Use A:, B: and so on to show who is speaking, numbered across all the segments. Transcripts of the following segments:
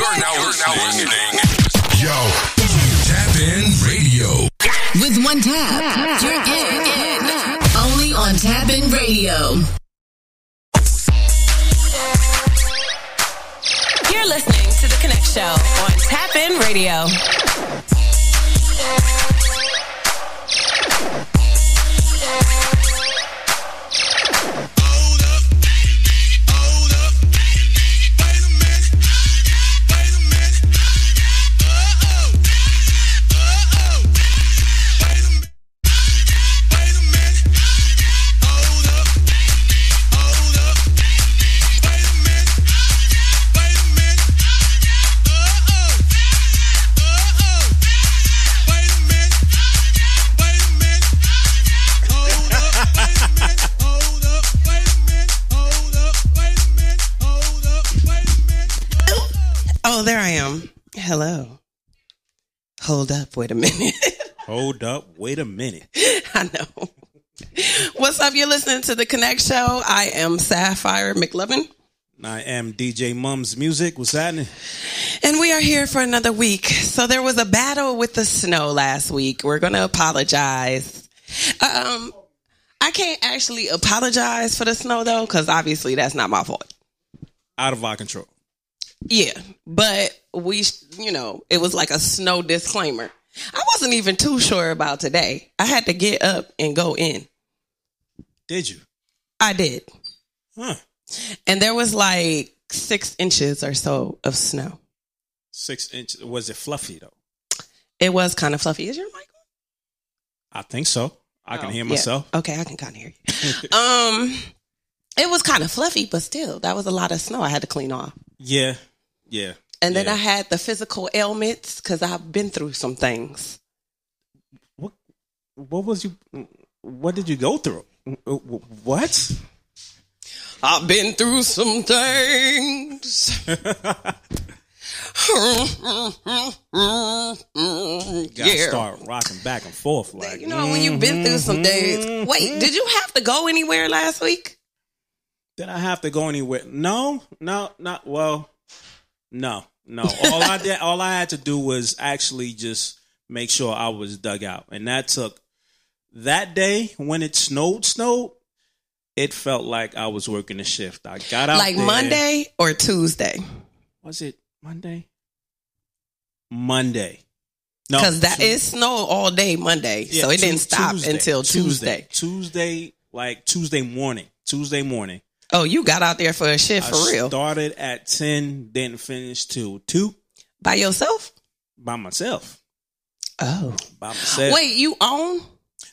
A: You're now listening. Yo, tap in radio.
B: With one tap, you're in, in. Only on Tap In Radio.
C: You're listening to The KonnecT Show on Tap In Radio.
D: Oh, there I am. Hello. Hold up. Wait a minute.
E: Hold up. Wait a minute.
D: I know. What's up? You're listening to The KonnecT Show. I am Sapphire McLovin,
E: I am DJ Mum's Music. What's happening?
D: and we are here for another week. So there was a battle with the snow last week. We're going to apologize. Um, I can't actually apologize for the snow though, because obviously that's not my fault.
E: Out of our control.
D: Yeah, but we, you know, it was like a snow disclaimer. I wasn't even too sure about today. I had to get up and go in.
E: Did you?
D: I did.
E: Huh.
D: And there was like six inches or so of snow.
E: Six inches. Was it fluffy though?
D: It was kind of fluffy. Is your mic on?
E: I think so. I can
D: Oh,
E: hear
D: yeah.
E: myself.
D: Okay, I can kind of hear you. um, it was kind of fluffy, but still, that was a lot of snow I had to clean off.
E: Yeah. Yeah.
D: And then
E: Yeah.
D: I had the physical ailments because I've been through some things.
E: What what was you what did you go through? What?
D: I've been through some things.
E: Gotta
D: yeah.
E: start rocking back and forth like
D: You know, when you've been through some mm-hmm. days. Wait, did you have to go anywhere last week?
E: Did I have to go anywhere? No, no, not well. No, no. All I did, all I had to do was actually just make sure I was dug out, and that took that day when it snowed. Snowed. It felt like I was working a shift. I got out
D: Like
E: there-
D: Monday or Tuesday?
E: Was it Monday? Monday. No,
D: Because that
E: Tu-
D: is snow all day Monday.
E: yeah,
D: so it
E: Tu-
D: didn't stop
E: Tuesday,
D: until Tuesday.
E: Tuesday, like Tuesday morning. Tuesday morning.
D: Oh, you got out there for a shift for real.
E: Started at ten, didn't finish till two
D: By yourself?
E: by myself.
D: Oh.
E: By myself.
D: Wait, you own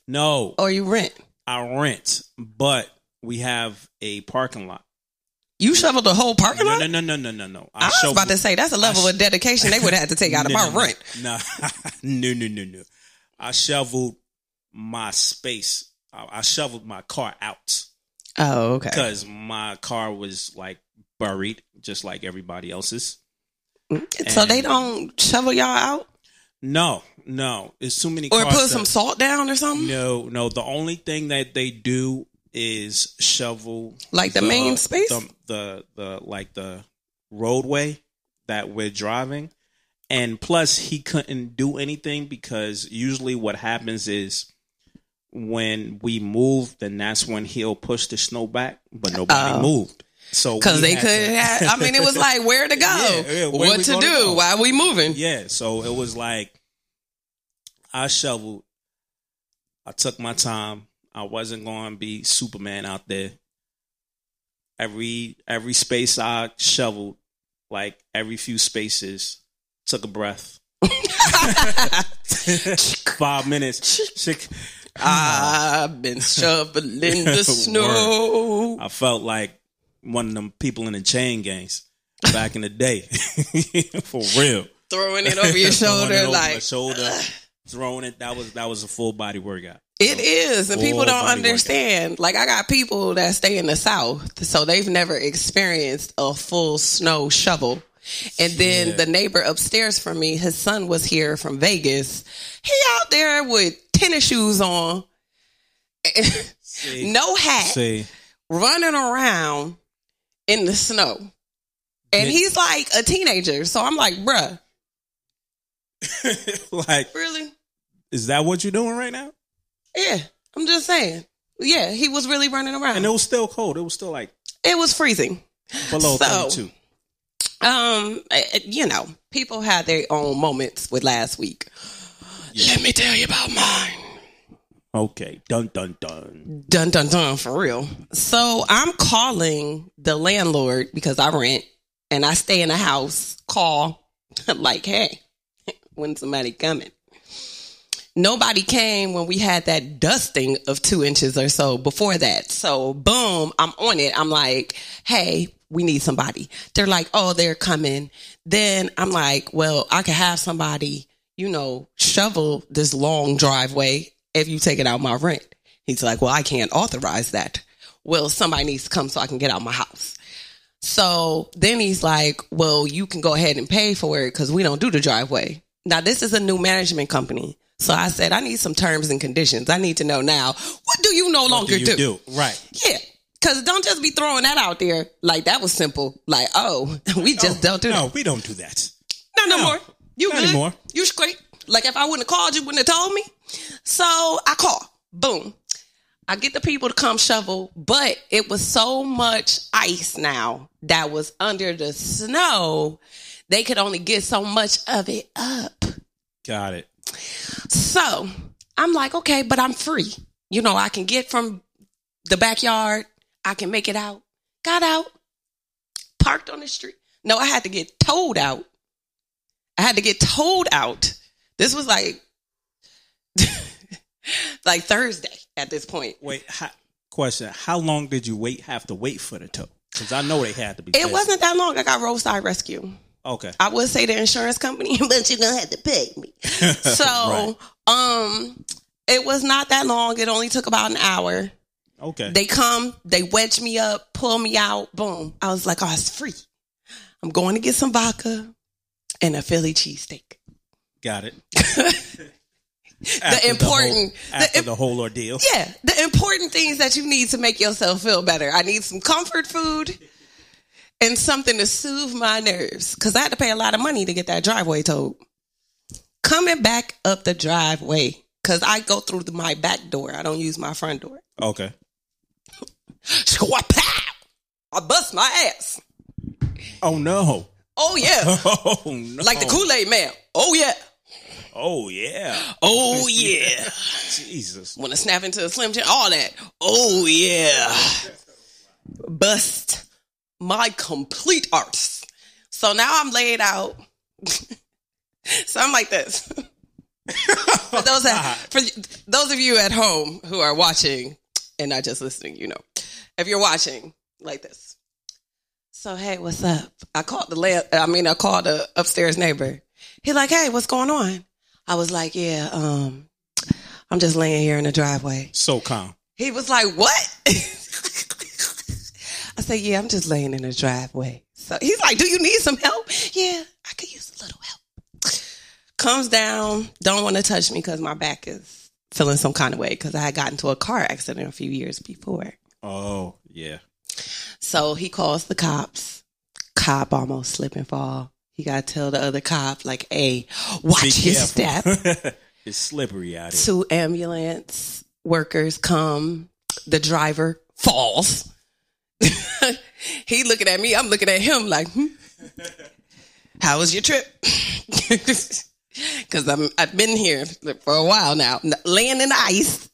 E: no,
D: or you rent?
E: I rent, but we have a parking lot.
D: You shoveled the whole parking lot?
E: no, no, no, no, no, no.
D: I was about to say that's a level
E: I
D: of dedication they would have had to take out of my
E: no,
D: rent.
E: No, no, no, no, no. I shoveled my space. I, I shoveled my car out
D: Oh, okay.
E: because my car was like buried, just like everybody else's. Mm.
D: So they don't shovel y'all out
E: No, no. It's too many
D: or put
E: that-
D: some salt down or something?
E: No, no. The only thing that they do is shovel
D: Like the main space?
E: the, the the like the roadway that we're driving, and plus he couldn't do anything because usually what happens is when we moved, then that's when he'll push the snow back, but nobody
D: Oh.
E: moved. So
D: Because they could
E: to-
D: have. I mean, it was like where to go,
E: Yeah, yeah, where
D: what to do, why we moving.
E: Yeah, so it was like I shoveled. I took my time. I wasn't going to be Superman out there. Every every space I shoveled, like every few spaces, took a breath. Five minutes.
D: I've been shoveling the snow.
E: I felt like one of them people in the chain gangs back in the day. For real.
D: Throwing it over your shoulder,
E: over
D: like
E: shoulder, throwing it. That was that was a full body workout.
D: It is, and people don't understand. Like I got people that stay in the South, so they've never experienced a full snow shovel. And then
E: Yeah.
D: the neighbor upstairs from me, his son was here from Vegas. He out there with tennis shoes on, no hat,
E: see,
D: running around in the snow. And
E: Yeah.
D: he's like a teenager. So I'm like, bruh,
E: like,
D: really?
E: is that what you're doing right now?
D: Yeah. I'm just saying. Yeah, he was really running around.
E: And it was still cold. It was still like
D: it was freezing.
E: below
D: So-
E: 32.
D: Um, eh, eh, you know, people had their own moments with last week. Let me tell you about mine.
E: Okay. Dun dun dun.
D: Dun dun dun for real. So I'm calling the landlord because I rent and I stay in a house. Call like, hey, when somebody coming? Nobody came when we had that dusting of two inches or so before that. So boom, I'm on it. I'm like, hey, we need somebody. They're like, oh, they're coming. Then I'm like, well, I could have somebody, you know, shovel this long driveway if you take it out my rent. He's like, well, I can't authorize that. Well, somebody needs to come so I can get out my house. So then he's like, well, you can go ahead and pay for it because we don't do the driveway. Now, this is a new management company. So I said, I need some terms and conditions. I need to know now, what do you no
E: What
D: longer
E: do you do? Right.
D: Yeah. Cause don't just be throwing that out there like that was simple. Like, oh, we just don't do
E: no,
D: that.
E: we don't do that.
D: No, no,
E: no,
D: more. You
E: not
D: good?
E: anymore.
D: You straight? Like if I wouldn't have called you, wouldn't have told me. So I call. Boom. I get the people to come shovel, but it was so much ice now that was under the snow, they could only get so much of it up.
E: Got it.
D: So I'm like, okay, but I'm free. You know, I can get from the backyard, I can make it out. Got out, parked on the street. No, I had to get towed out. I had to get towed out. This was like, like Thursday at this point.
E: Wait, how, question. How long did you wait have to wait for the tow? Because I know they had to be.
D: It
E: fast.
D: wasn't that long. I got roadside rescue.
E: Okay.
D: I would say the insurance company, but you're gonna have to pay me. So,
E: Right.
D: um, it was not that long. It only took about an hour.
E: Okay.
D: They come, they wedge me up, pull me out, boom. I was like, oh, it's free. I'm going to get some vodka and a Philly cheesesteak.
E: Got it.
D: The important,
E: the whole, after
D: the,
E: the whole ordeal.
D: yeah, the important things that you need to make yourself feel better. I need some comfort food and something to soothe my nerves because I had to pay a lot of money to get that driveway towed. Coming back up the driveway because I go through the, my back door. I don't use my front door.
E: Okay.
D: Squat pow! I bust my ass.
E: Oh no.
D: Oh yeah.
E: Oh no.
D: like the Kool Aid man. Oh yeah.
E: Oh yeah.
D: Oh yeah.
E: Jesus.
D: Want to snap into a slim jim? All that. Oh yeah. Bust my complete arse. So now I'm laid out. so I'm like this. for those that, for those of you at home who are watching and not just listening, you know, if you're watching like this. So hey, what's up? I called the land. I mean, I called the upstairs neighbor. He's like, hey, what's going on? I was like, yeah, um, I'm just laying here in the driveway.
E: So calm.
D: He was like, what? I said, yeah, I'm just laying in the driveway. So he's like, do you need some help? Yeah, I could use a little help. Comes down, don't want to touch me because my back is feeling some kind of way because I had gotten into a car accident a few years before.
E: Oh yeah.
D: So he calls the cops. Cop almost slip and fall. He got to tell the other cop, like, hey, watch
E: Be careful.
D: step.
E: it's slippery out here.
D: Two ambulance workers come. The driver falls. he looking at me. I'm looking at him like, hmm? how was your trip? Because I'm I've been here for a while now, laying in the ice.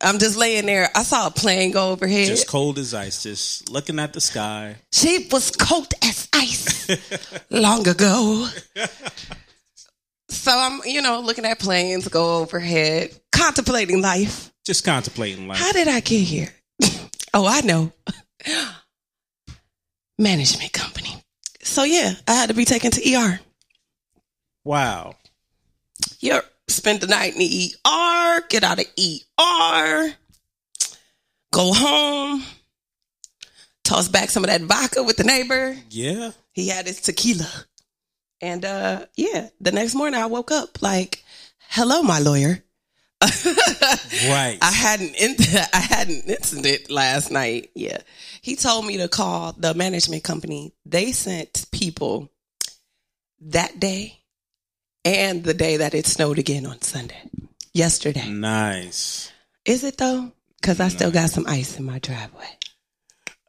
D: I'm just laying there. I saw a plane go overhead.
E: Just cold as ice. Just looking at the sky.
D: She was cold as ice long ago. So I'm, you know, looking at planes go overhead, contemplating life.
E: Just contemplating life.
D: How did I get here? oh, I know. Management company. So yeah, I had to be taken to ER.
E: Wow.
D: Yep. Spend the night in the ER, get out of ER, go home, toss back some of that vodka with the neighbor.
E: Yeah.
D: He had his tequila. And uh yeah, the next morning I woke up like, hello, my lawyer.
E: right.
D: I had an in- I had an incident last night. Yeah, he told me to call the management company. They sent people that day and the day that it snowed again on Sunday. Yesterday,
E: nice.
D: is it though? Because I still got some ice in my driveway.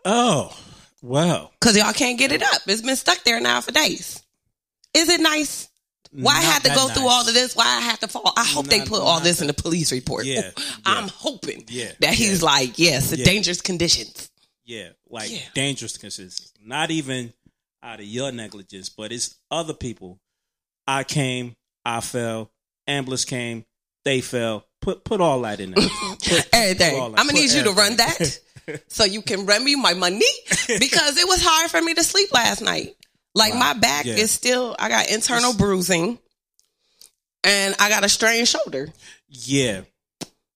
E: Oh, well.
D: Because y'all can't get it up. It's been stuck there now for days. Is it nice? Why I had to go through all of this? Why I had to fall? I hope they put all this in the police report.
E: Yeah,
D: I'm hoping
E: Yeah,
D: that he's
E: yeah.
D: like, yes,
E: Yeah.
D: dangerous conditions.
E: Yeah, like
D: Yeah.
E: dangerous conditions. Not even out of your negligence, but it's other people. I came, I fell, ambulance came, they fell. Put put all that in there. Put-
D: Everything.
E: put all that-
D: I'm gonna need you to run that so you can run me my money because it was hard for me to sleep last night. Like
E: Wow.
D: my back
E: Yeah.
D: is still, I got internal bruising and I got a strained shoulder.
E: Yeah,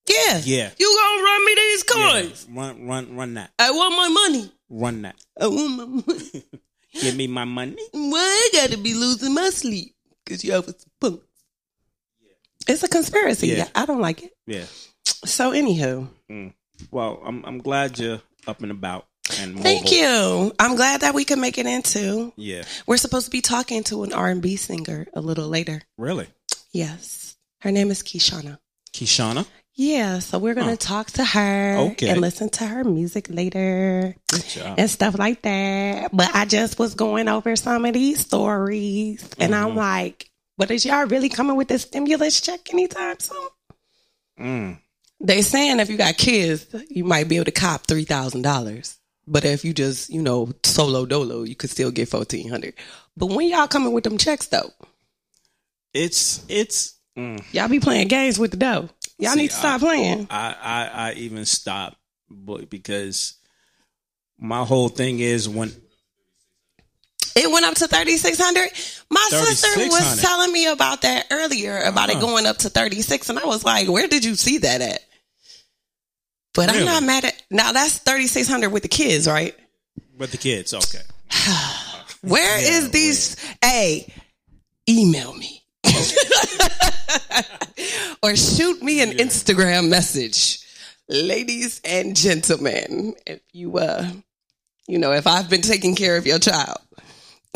D: Yeah.
E: Yeah.
D: You gonna run me these
E: yeah.
D: coins?
E: Run run run that.
D: I want my money.
E: Run that.
D: I want my money.
E: Give me my money.
D: Why I gotta be losing my sleep? Because you have a punk. It's a conspiracy.
E: Yeah.
D: I don't like it.
E: Yeah.
D: So, anywho, mm.
E: Well, I'm I'm glad you're up and about and mobile.
D: thank you. I'm glad that we could make it into.
E: Yeah.
D: We're supposed to be talking to an R&B singer a little later.
E: Really?
D: Yes. Her name is KeyShanna.
E: KeyShanna?
D: Yeah, so we're to
E: Huh.
D: talk to her
E: Okay.
D: and listen to her music later and stuff like that. But I just was going over some of these stories and I'm
E: Mm-hmm.
D: like, but is y'all really coming with this stimulus check anytime soon?
E: Mm.
D: They saying if you got kids, you might be able to cop three thousand dollars. But if you just, you know, solo dolo, you could still get fourteen hundred. But when y'all coming with them checks though,
E: It's it's mm.
D: y'all be playing games with the dough. Y'all
E: See,
D: need to stop playing.
E: I, I I even stopped because my whole thing is when
D: It went up to thirty six hundred. My sister was telling me about that earlier about it
E: Uh-huh.
D: going up to thirty six, and I was like, "Where did you see that at?" But I'm
E: Really?
D: not mad at now. That's thirty six hundred with the kids, right?
E: with the kids, okay.
D: Where is
E: Yeah,
D: these? Hey, email me or shoot me an Instagram message, ladies and gentlemen. If you, uh, you know, if I've been taking care of your child,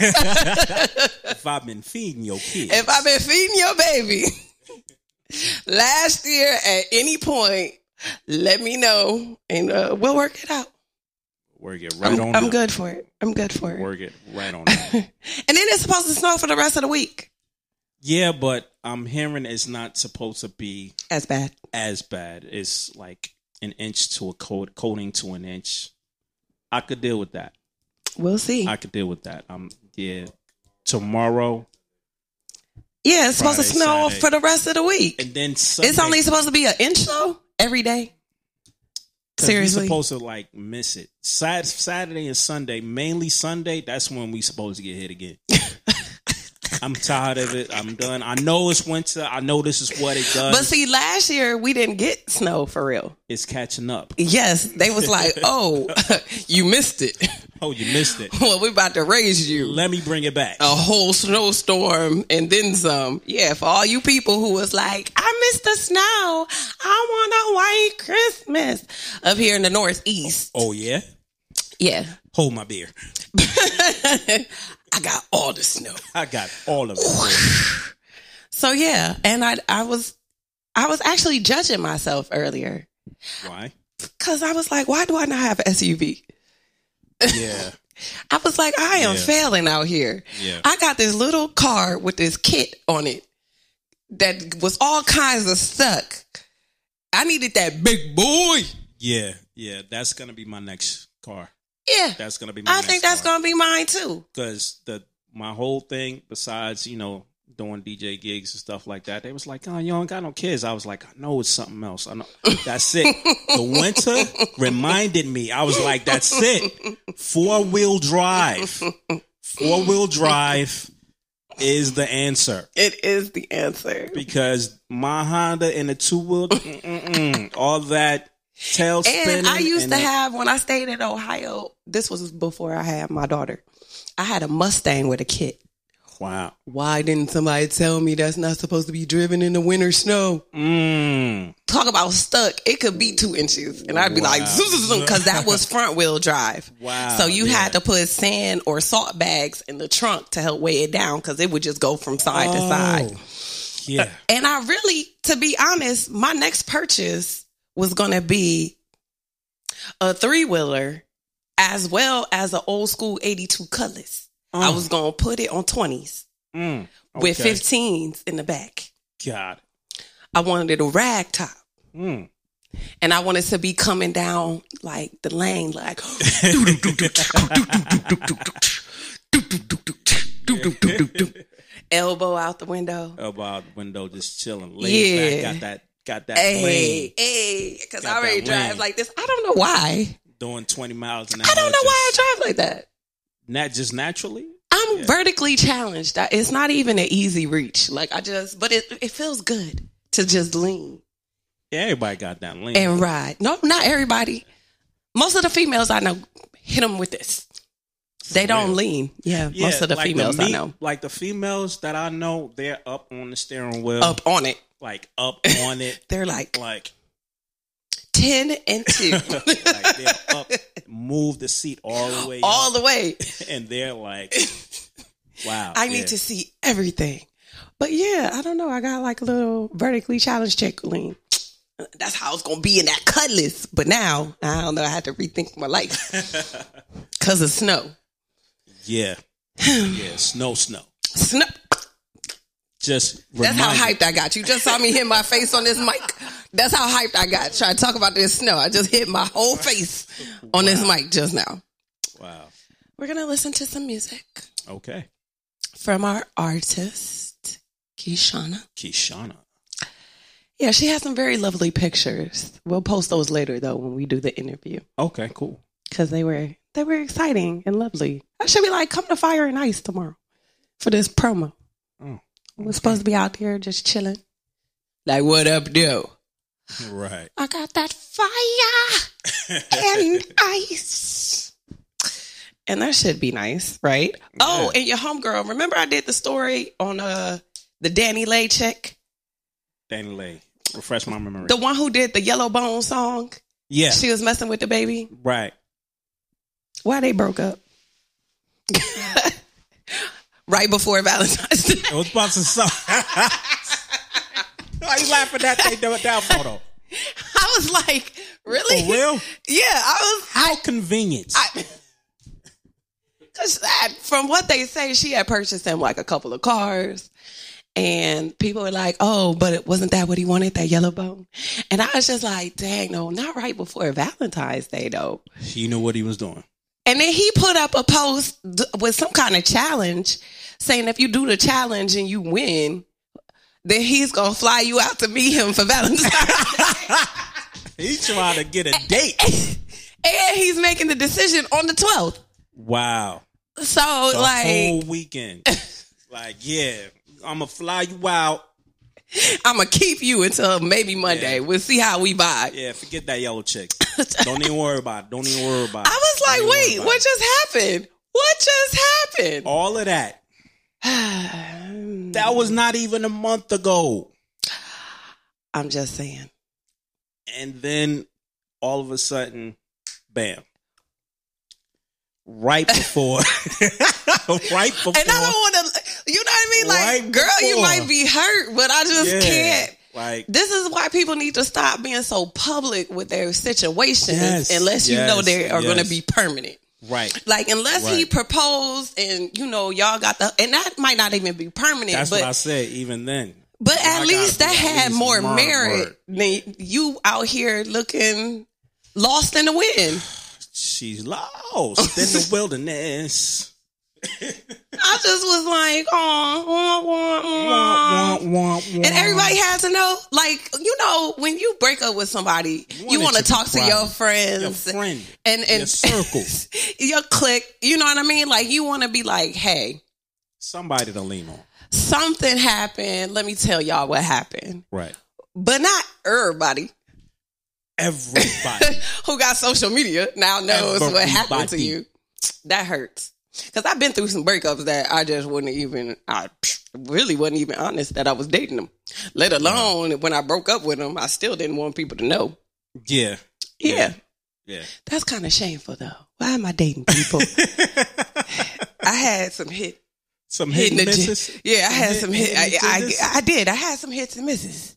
E: If I've been feeding your kids,
D: if I've been feeding your baby last year at any point, let me know and uh, we'll work it out.
E: work it right
D: I'm,
E: on.
D: I'm
E: up.
D: good for it. I'm good for it.
E: Work it right on.
D: And then it's supposed to snow for the rest of the week.
E: Yeah, but I'm hearing it's not supposed to be
D: as bad.
E: as bad. It's like an inch to a coat, coating to an inch. I could deal with that.
D: We'll see.
E: I could deal with that. Um, yeah. Tomorrow
D: Yeah, it's supposed to
E: Friday,
D: snow
E: Saturday.
D: for the rest of the week.
E: and then Sunday,
D: It's only supposed to be an inch though every day.
E: 'cause we
D: Seriously,
E: supposed to like miss it. Sat- Saturday and Sunday, mainly Sunday. That's when we supposed to get hit again. I'm tired of it. I'm done. I know it's winter. I know this is what it does.
D: but see, last year we didn't get snow for real.
E: it's catching up.
D: Yes, they was like, "Oh, you missed it.
E: Oh, you missed it.
D: well, we're about to raise you
E: Let me bring it back.
D: a whole snowstorm and then some." Yeah, for all you people who was like, "I missed the snow. I want a white Christmas." Up here in the Northeast,
E: Oh yeah.
D: yeah,
E: Hold my beer.
D: I got all the snow.
E: I got all of it.
D: So yeah, and I I was I was actually judging myself earlier
E: Why?
D: because I was like, why do I not have an SUV?
E: Yeah.
D: I was like, I am
E: Yeah.
D: failing out here.
E: Yeah.
D: I got this little car with this kit on it that was all kinds of stuck. I needed that big boy.
E: Yeah. Yeah. That's gonna be my next car.
D: Yeah,
E: That's gonna be my
D: I think that's gonna be mine too.
E: because the my whole thing besides you know doing DJ gigs and stuff like that, they was like, "Oh, you don't got no kids." I was like, "I know it's something else. I know that's it." the winter reminded me. I was like, "That's it." Four wheel drive. Four wheel drive is the answer
D: It is the answer.
E: because my Honda and the two wheel, all that tail.
D: And I used
E: and
D: to have when I stayed in Ohio. This was before I had my daughter. I had a Mustang with a kit.
E: Wow.
D: Why didn't somebody tell me that's not supposed to be driven in the winter snow?
E: Mm.
D: Talk about stuck. It could be two inches. And I'd be like, because that was front wheel drive.
E: Wow,
D: So you
E: yeah.
D: had to put sand or salt bags in the trunk to help weigh it down because it would just go from side to side.
E: Oh. Yeah.
D: And I really, to be honest, my next purchase was going to be a three wheeler as well as an old school 82 Cutlass. I
E: Oh.
D: was going to put it on 20s
E: Mm.
D: with
E: Okay.
D: 15s in the back.
E: God.
D: I wanted it a rag top.
E: Mm.
D: And I wanted to be coming down like the lane, like elbow out the window.
E: Elbow out the window, just chilling. Laid
D: Yeah.
E: back. Got that. Got that.
D: Hey,
E: lane.
D: hey, because I already drive
E: lane.
D: like this. I don't know why.
E: Doing twenty miles an hour.
D: I don't know why I drive like that.
E: Not just naturally.
D: I'm vertically challenged. It's not even an easy reach. Like I just, but it it feels good to just lean
E: Yeah, everybody got that lane.
D: and ride. No, not everybody. Most of the females I know hit them with this. They don't
E: real.
D: lean. Yeah,
E: Yeah,
D: most of the
E: like
D: females I know
E: Like the females that I know, they're up on the steering wheel.
D: up on it.
E: Like up on it.
D: They're like
E: like,
D: ten and two,
E: like they're up, move the seat all the way
D: all
E: up,
D: the way.
E: and they're like, wow.
D: I
E: yeah.
D: need to see everything. But yeah, I don't know. I got like a little vertically challenged check lean. That's how it's gonna be in that cutlass. But now I don't know. I had to rethink my life because of snow.
E: Yeah, yeah. Snow, snow.
D: Snow.
E: Just
D: That's how hyped I got. You just saw me hit my face on this mic. That's how hyped I got. Trying to talk about this snow. I just hit my whole face on this mic just now.
E: Wow.
D: We're gonna listen to some music
E: Okay.
D: from our artist, KeyShanna.
E: KeyShanna.
D: Yeah, she has some very lovely pictures. We'll post those later though when we do the interview
E: Okay, cool.
D: because they were they were exciting and lovely. I should be like, come to Fire and Ice tomorrow for this promo.
E: Oh,
D: We're supposed to be out there just chilling. Like, what up, do?
E: Right.
D: I got that fire and ice. And that should be nice, right? Oh, and your homegirl. Remember I did the story on uh the DaniLeigh chick?
E: DaniLeigh. Refresh my memory.
D: The one who did the Yellow Bone song?
E: yeah.
D: She was messing with DaBaby.
E: right.
D: Why they broke up? right before Valentine's Day.
E: I was about to say. Why you laughing at that they that photo?
D: I was like, really?
E: For real?
D: Yeah, I was.
E: How convenient.
D: I, Cause that, from what they say, she had purchased him like a couple of cars, and people were like, "Oh, but it wasn't that what he wanted? That yellow bone?" And I was just like, "Dang, no, not right before Valentine's Day, though."
E: he knew what he was doing.
D: And then he put up a post with some kind of challenge, saying if you do the challenge and you win, then he's gonna fly you out to meet him for Valentine's. Day.
E: He's trying to get a date.
D: and he's making the decision on the twelfth.
E: Wow.
D: So
E: The
D: like.
E: whole weekend. like, yeah, I'm gonna fly you out.
D: I'm gonna keep you until maybe Monday.
E: Yeah.
D: We'll see how we buy.
E: Yeah, forget that yellow chick. Don't even worry about it. Don't even worry about it.
D: I was like, wait, what just happened? What just happened?
E: All of that. That was not even a month ago.
D: I'm just saying.
E: And then all of a sudden, bam. Right before, right before,
D: And I don't want to, you know what I mean? Like,
E: Right
D: girl, you might be hurt, but I just
E: Yeah.
D: can't.
E: like
D: This is why people need to stop being so public with their situations
E: Yes,
D: unless you know they are going to be permanent.
E: right.
D: Like, unless he proposed and, you know, y'all got the, and that might not even be permanent,
E: That's
D: but
E: what I said. Even then,
D: But at least that had
E: least
D: more
E: more
D: merit than you out here looking lost in the wind.
E: she's lost in the wilderness.
D: I just was like, oh,
E: Wah, wah, wah.
D: and everybody has to know, like, you know, when you break up with somebody,
E: You
D: you
E: want
D: to talk to your
E: your
D: friends
E: friend,
D: and and
E: your circle,
D: your clique. You know what I mean? Like, you want to be like, hey,
E: somebody to lean on.
D: something happened. Let me tell y'all what happened,
E: Right.
D: but not everybody.
E: Everybody.
D: who got social media now knows what happened to you. That hurts. Because I've been through some breakups that I just wouldn't even, I really wasn't even honest that I was dating them. Let alone when I broke up with them, I still didn't want people to know.
E: Yeah.
D: Yeah.
E: Yeah.
D: That's kind of shameful though. Why am I dating people? I had some hit.
E: Some hit and misses.
D: Yeah, I had some hit. I, I. I did. I had some hits and misses.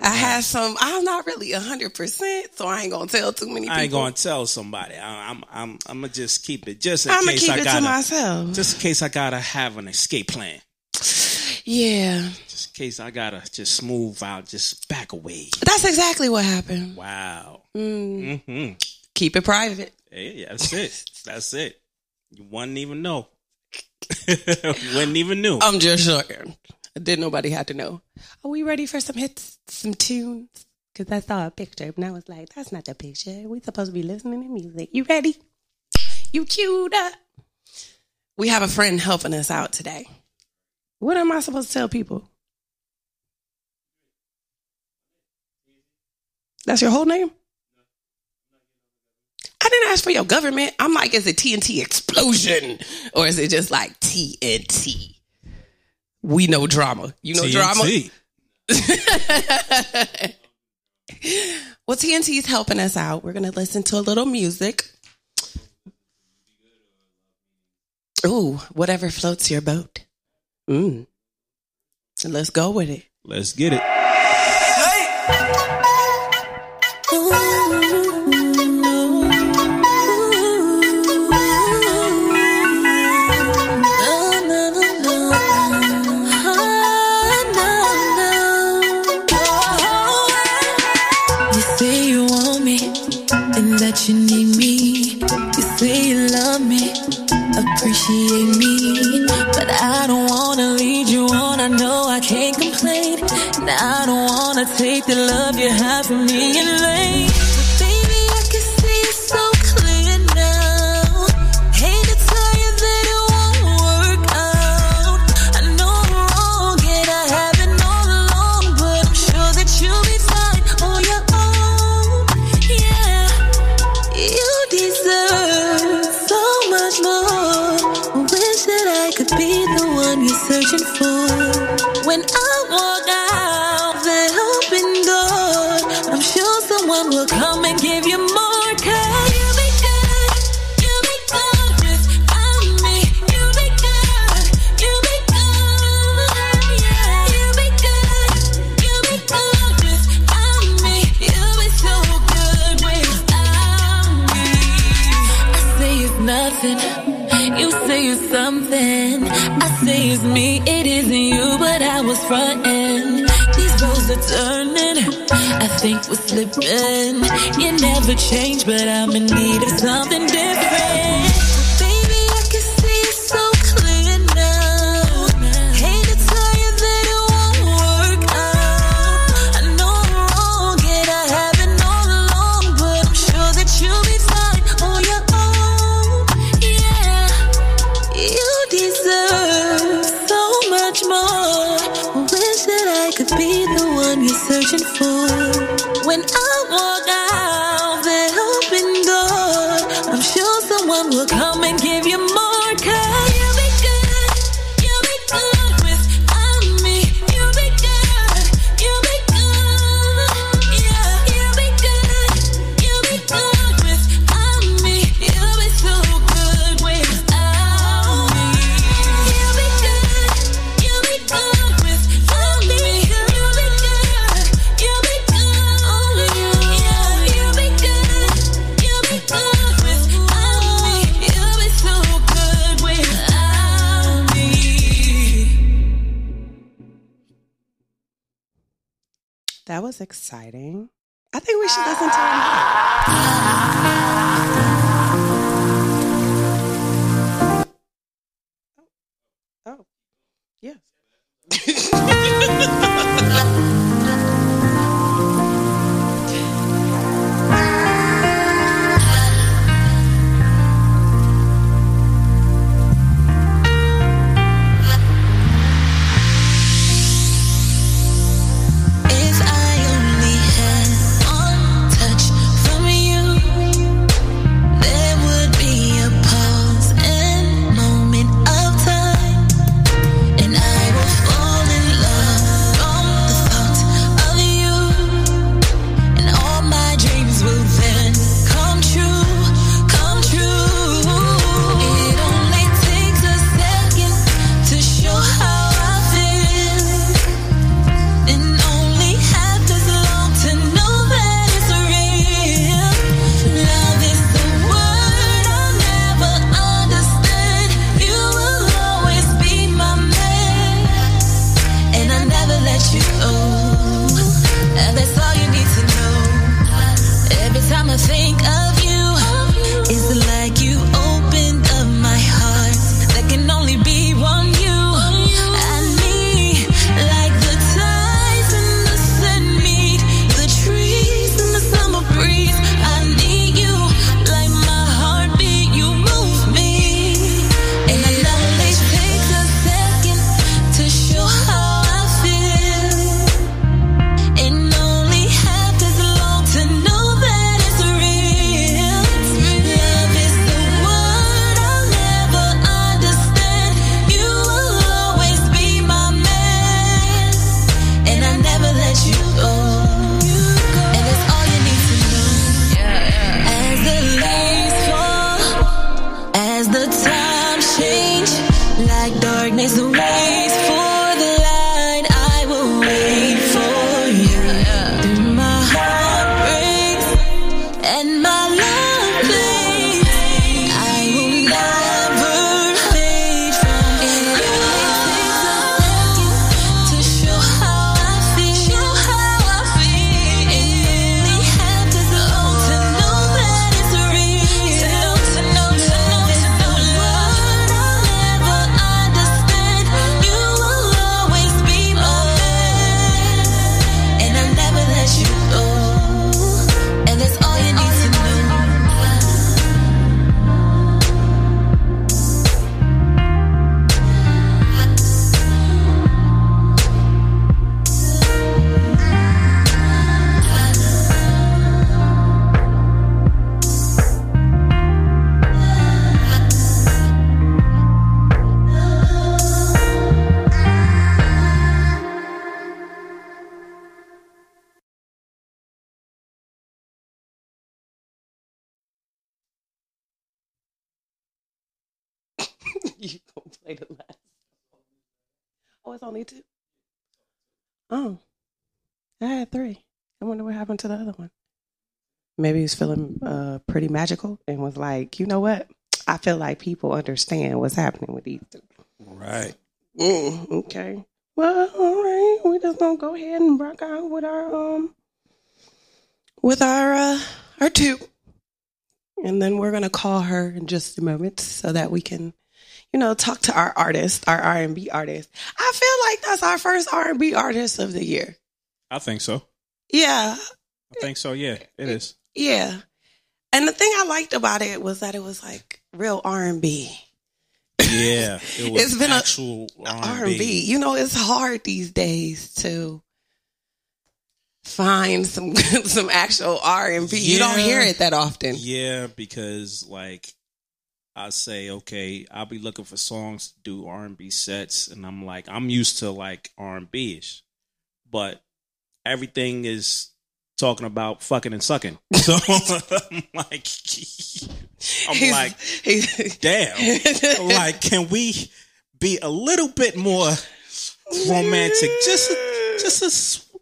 D: I had some. I'm not really hundred percent, so I ain't gonna tell too many people.
E: I ain't gonna tell somebody. I, I'm I'm I'm gonna just keep it just in
D: I'm gonna
E: case
D: keep
E: I
D: it
E: gotta
D: to myself.
E: just in case I gotta have an escape plan.
D: yeah,
E: Just in case I gotta just smooth out, just back away.
D: that's exactly what happened.
E: Wow.
D: Mm,
E: hmm
D: keep it private.
E: Hey, that's it. That's it. You wouldn't even know. wouldn't even knew.
D: I'm just joking. Didn't nobody have to know. Are we ready for some hits, some tunes? Because I saw a picture and I was like, that's not the picture. We supposed to be listening to music. You ready? You queued up. We have a friend helping us out today. What am I supposed to tell people? That's your whole name? I didn't ask for your government. I'm like, is it TNT explosion? Or is it just like TNT? We know drama. You know drama?
E: TNT.
D: Well, TNT's helping us out. We're going to listen to a little music. Ooh, whatever floats your boat. Mm. So let's go with it.
E: Let's get it.
F: Appreciate me. But I don't wanna lead you on. I know I can't complain. And I don't wanna take the love you have for me in vain. Something. I say it's me. It isn't you, but I was frontin'. These roads are turning. I think we're slipping. You never change, but I'm in need of something different.
D: 우. Exciting. I think we should listen to it. Oh.
F: oh, yeah. it's
D: only two. Oh, I had three. I wonder what happened to the other one. Maybe he's feeling uh, pretty magical and was like, you know what? I feel like people understand what's happening with these two.
E: Right.
D: Mm, okay. Well, all right. We just gonna go ahead and rock out with our um with our uh our two. And then we're gonna call her in just a moment so that we can, you know, talk to our artist, our R and B artist. I feel like that's our first R and B artist of the year.
E: I think so.
D: Yeah,
E: I think so. Yeah, it is.
D: yeah. And the thing I liked about it was that it was like real R and B.
E: Yeah, it was
D: It's been
E: actual
D: R and B. You know, it's hard these days to find some some actual R and B. You don't hear it that often.
E: Yeah, because like I say, okay, I'll be looking for songs to do R and B sets, and I'm like, I'm used to like R and B ish, but everything is talking about fucking and sucking. So I'm like, I'm
D: He's-
E: like,
D: he's-
E: damn. like, can we be a little bit more romantic? Just, a, just a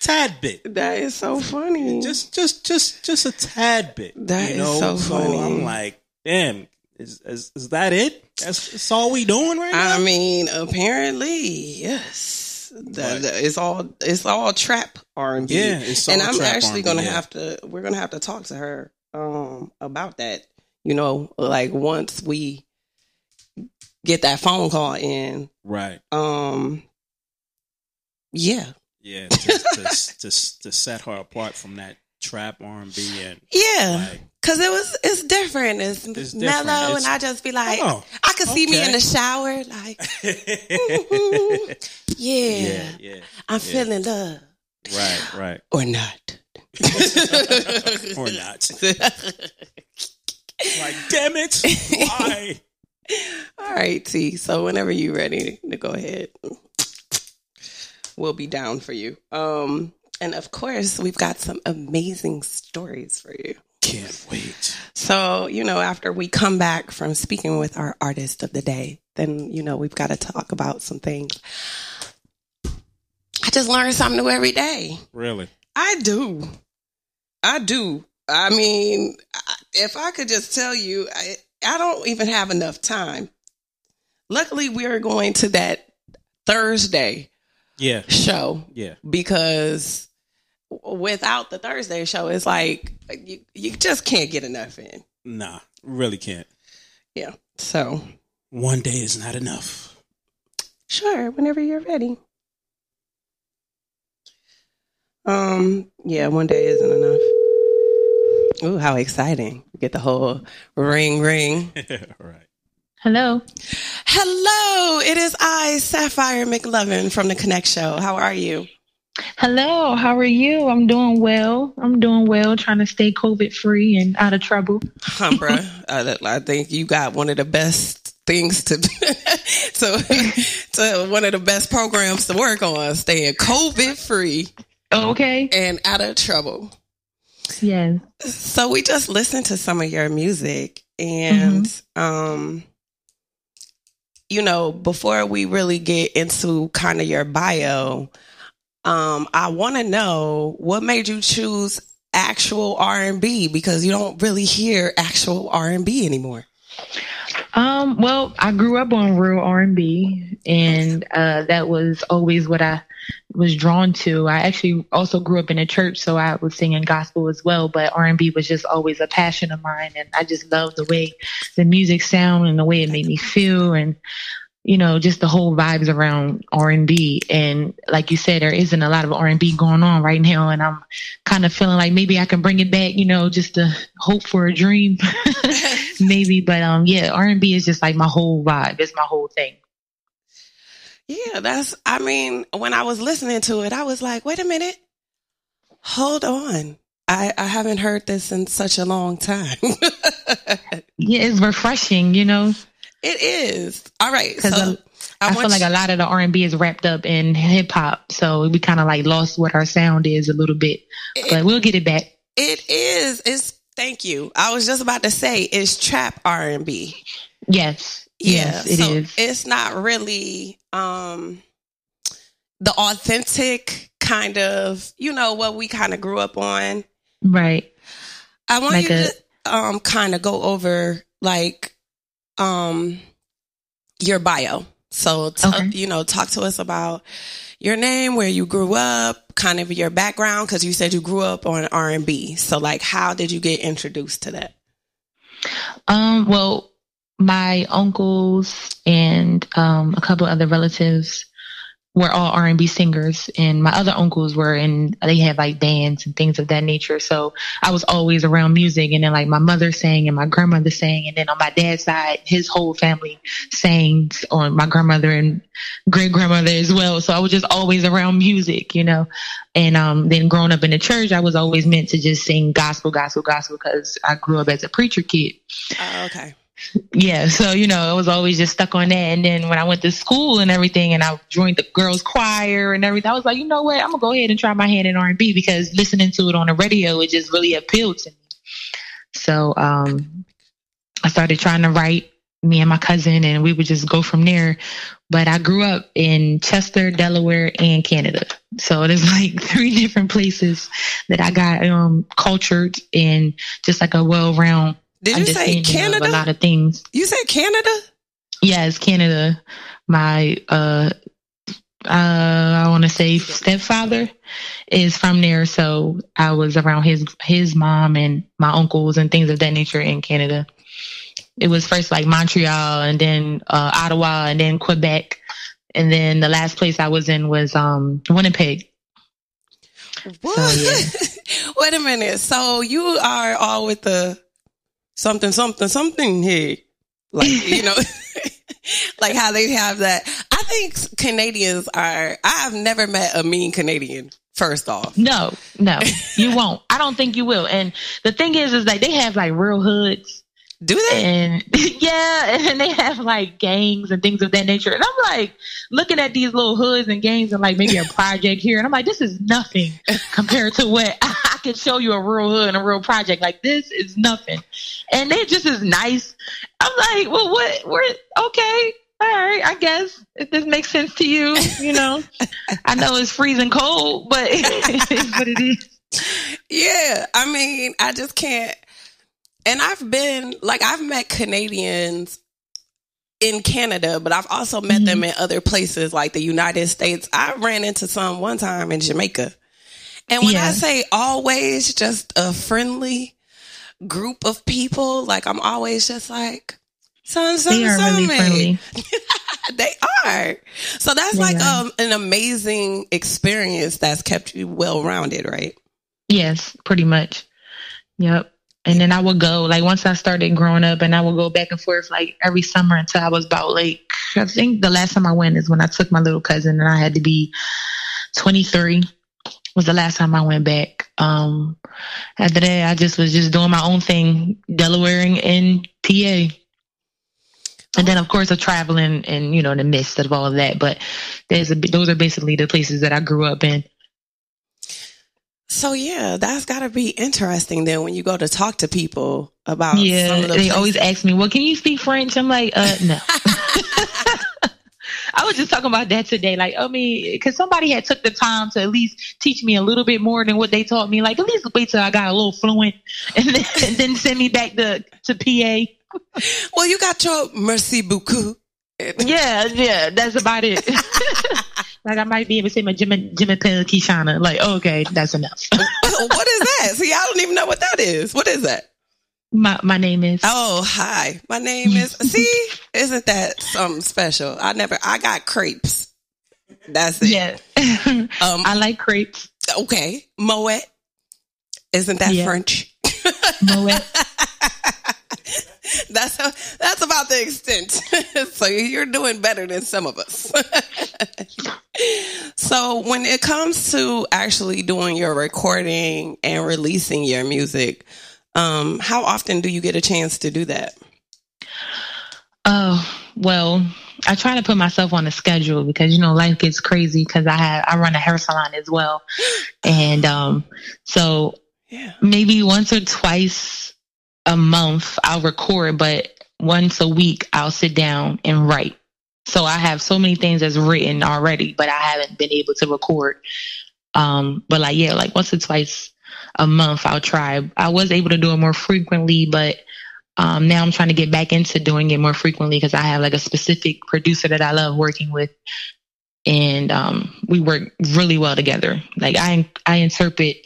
E: tad bit.
D: that is so funny.
E: Just, just, just, just a tad bit.
D: That
E: you
D: is
E: know?
D: so funny.
E: I'm like, damn. Is, is is that it? That's, that's all we doing right now.
D: I mean, apparently, yes. That,
E: But-
D: that- it's all it's all trap R and B.
E: Yeah,
D: and I'm actually
E: R&B,
D: gonna
E: yeah.
D: have to. We're gonna have to talk to her um about that. You know, like once we get that phone call in,
E: right.
D: um, yeah,
E: Yeah. To, to, to, to set her apart from that trap R and B and
D: yeah.
E: like,
D: Cause it was, it's different. It's,
E: It's different.
D: mellow,
E: It's-
D: and I just be like,
E: Oh,
D: I could see me in the shower, like, yeah,
E: yeah, yeah.
D: I'm feeling love
E: Right, right.
D: or not.
E: Or not. Like, damn it. Why?
D: All right, T. So whenever you're ready to go ahead, we'll be down for you. Um, and of course, we've got some amazing stories for you.
E: Can't wait.
D: So, you know, after we come back from speaking with our artist of the day, then, you know, we've got to talk about some things. I just learn something new every day.
E: Really?
D: I do. I do. I mean, if I could just tell you, I, I don't even have enough time. Luckily, we are going to that Thursday
E: Yeah.
D: show
E: Yeah.
D: because without the Thursday show, it's like you, you just can't get enough in.
E: Nah, really can't.
D: Yeah. So,
E: One day is not enough.
D: sure, whenever you're ready. Um, yeah, one day isn't enough. Ooh, how exciting. Get the whole ring ring.
E: right.
G: Hello.
D: Hello, it is I, Sapphire McLovin from the KonnecT Show. How are you?
G: Hello. How are you? I'm doing well. I'm doing well, trying to stay COVID free and out of trouble.
D: Humbra, I, I think you got one of the best things to to to one of the best programs to work on, staying COVID free
G: Okay.
D: and out of trouble.
G: Yes.
D: So we just listened to some of your music and um you know, before we really get into kind of your bio, um I want to know what made you choose actual R and B because you don't really hear actual R and B anymore.
G: Um, well, I grew up on real R and B, and uh, that was always what I was drawn to. I actually also grew up in a church, so I was singing gospel as well. But R and B was just always a passion of mine, and I just loved the way the music sound and the way it made me feel, and you know, just the whole vibes around R and B. And like you said, there isn't a lot of R and B going on right now, and I'm kind of feeling like maybe I can bring it back. You know, just to hope for a dream, maybe. But um, yeah, R and B is just like my whole vibe. It's my whole thing.
D: Yeah, that's. I mean, when I was listening to it, I was like, wait a minute, hold on. I, I haven't heard this in such a long time.
G: Yeah, it's refreshing. You know.
D: It is. All right.
G: because
D: So
G: I, feel
D: want
G: like
D: you-
G: a lot of the R and B is wrapped up in hip hop, so we kind of like lost what our sound is a little bit, but we'll get it back.
D: it is. It's. Thank you. I was just about to say it's trap R and B.
G: Yes, yes, it
D: so
G: is.
D: It's not really um the authentic kind of, you know, what we kind of grew up on.
G: right.
D: I want
G: Like
D: you
G: a-
D: to um kind of go over like um your bio. So t-
G: Okay.
D: you know, talk to us about your name, where you grew up, kind of your background because you said you grew up on R&B. So like how did you get introduced to that?
G: Um, well, my uncles and um, a couple other relatives were all R and B singers, and my other uncles were in. They had like bands and things of that nature. So I was always around music, and then like my mother sang and my grandmother sang, and then on my dad's side, his whole family sang on my grandmother and great grandmother as well. So I was just always around music, you know. And um, then growing up in the church, I was always meant to just sing gospel, gospel, gospel because I grew up as a preacher kid
D: Oh, okay.
G: Yeah so you know i was always just stuck on that. And then when i went to school and everything and i joined the girls choir and everything i was like you know what? I'm gonna go ahead and try my hand in r&b because listening to it on the radio it just really appealed to me. So um i started trying to write me and my cousin and we would just go from there. But i grew up in chester delaware and canada. So there's like three different places that i got um cultured and just like a well-round
D: Did you say
G: of a
D: Canada?
G: lot of things
D: You said Canada?
G: Yes, Canada. My uh uh I want to say stepfather is from there, so I was around his his mom and my uncles and things of that nature in Canada. It was first like Montreal and then uh Ottawa and then Quebec. And then the last place I was in was um Winnipeg.
D: What?
G: yeah.
D: Wait a minute. So you are all with the something, something, something here. Like, you know, like how they have that. I think Canadians are, I've never met a mean Canadian, first off.
G: No, no, you won't. I don't think you will. And the thing is, is like they have like real hoods.
D: Do they?
G: and yeah, and they have like gangs and things of that nature. And I'm like looking at these little hoods and gangs and like maybe a project here, and I'm like, this is nothing compared to what I can show you a real hood and a real project. Like this is nothing, and they just as nice. I'm like, well, what? We're okay. All right, I guess if this makes sense to you, you know, I know it's freezing cold, but it is what it is.
D: Yeah. I mean, I just can't. And I've been, like, I've met Canadians in Canada, but I've also met them in other places like the United States. I ran into some one time in Jamaica. And when I say always just a friendly group of people, like I'm always just like, son, son,
G: They are
D: son,
G: really friendly.
D: They are. So that's
G: They
D: like um, an amazing experience that's kept you well rounded, right?
G: Yes, pretty much. Yep. And then I would go like once I started growing up, and I would go back and forth like every summer until I was about like I think the last time I went is when I took my little cousin, and I had to be twenty three. Was the last time I went back. Um, after that, I just was just doing my own thing, Delaware and, and PA. And then, of course, of traveling and you know in the midst of all of that. But there's a those are basically the places that I grew up in.
D: So yeah, that's got to be interesting then when you go to talk to people about some
G: Yeah,
D: the
G: they
D: places-
G: always ask me, "Well, can you speak French?" I'm like, "Uh, no." I was just talking about that today. Like, I mean, because somebody had took the time to at least teach me a little bit more than what they taught me. Like, at least wait till I got a little fluent, and then, and then send me back to to PA.
D: Well, you got your merci beaucoup.
G: Yeah, yeah, that's about it. like, I might be able to say my Jimmy Jimmy Pill KeyShanna. Like, okay, that's enough.
D: what is that? See, I don't even know what that is. What is that?
G: my my name is.
D: Oh, hi. My name is. See, isn't that something special? I never. I got crepes. That's it.
G: Yeah,
D: Um,
G: I like crepes.
D: okay, Moet. Isn't that
G: Yeah.
D: French?
G: Moet.
D: That's that's about the extent. so you're doing better than some of us. So when it comes to actually doing your recording and releasing your music, um, how often do you get a chance to do that?
G: Oh well, I try to put myself on a schedule because you know life gets crazy because I have I run a hair salon as well, and um, so
D: Yeah.
G: maybe once or twice a month I'll record, but once a week I'll sit down and write. So I have so many things that's written already, but I haven't been able to record. Um, but like yeah, like once or twice a month I'll try. I was able to do it more frequently, but um, now I'm trying to get back into doing it more frequently because I have like a specific producer that I love working with, and um, we work really well together. Like I I interpret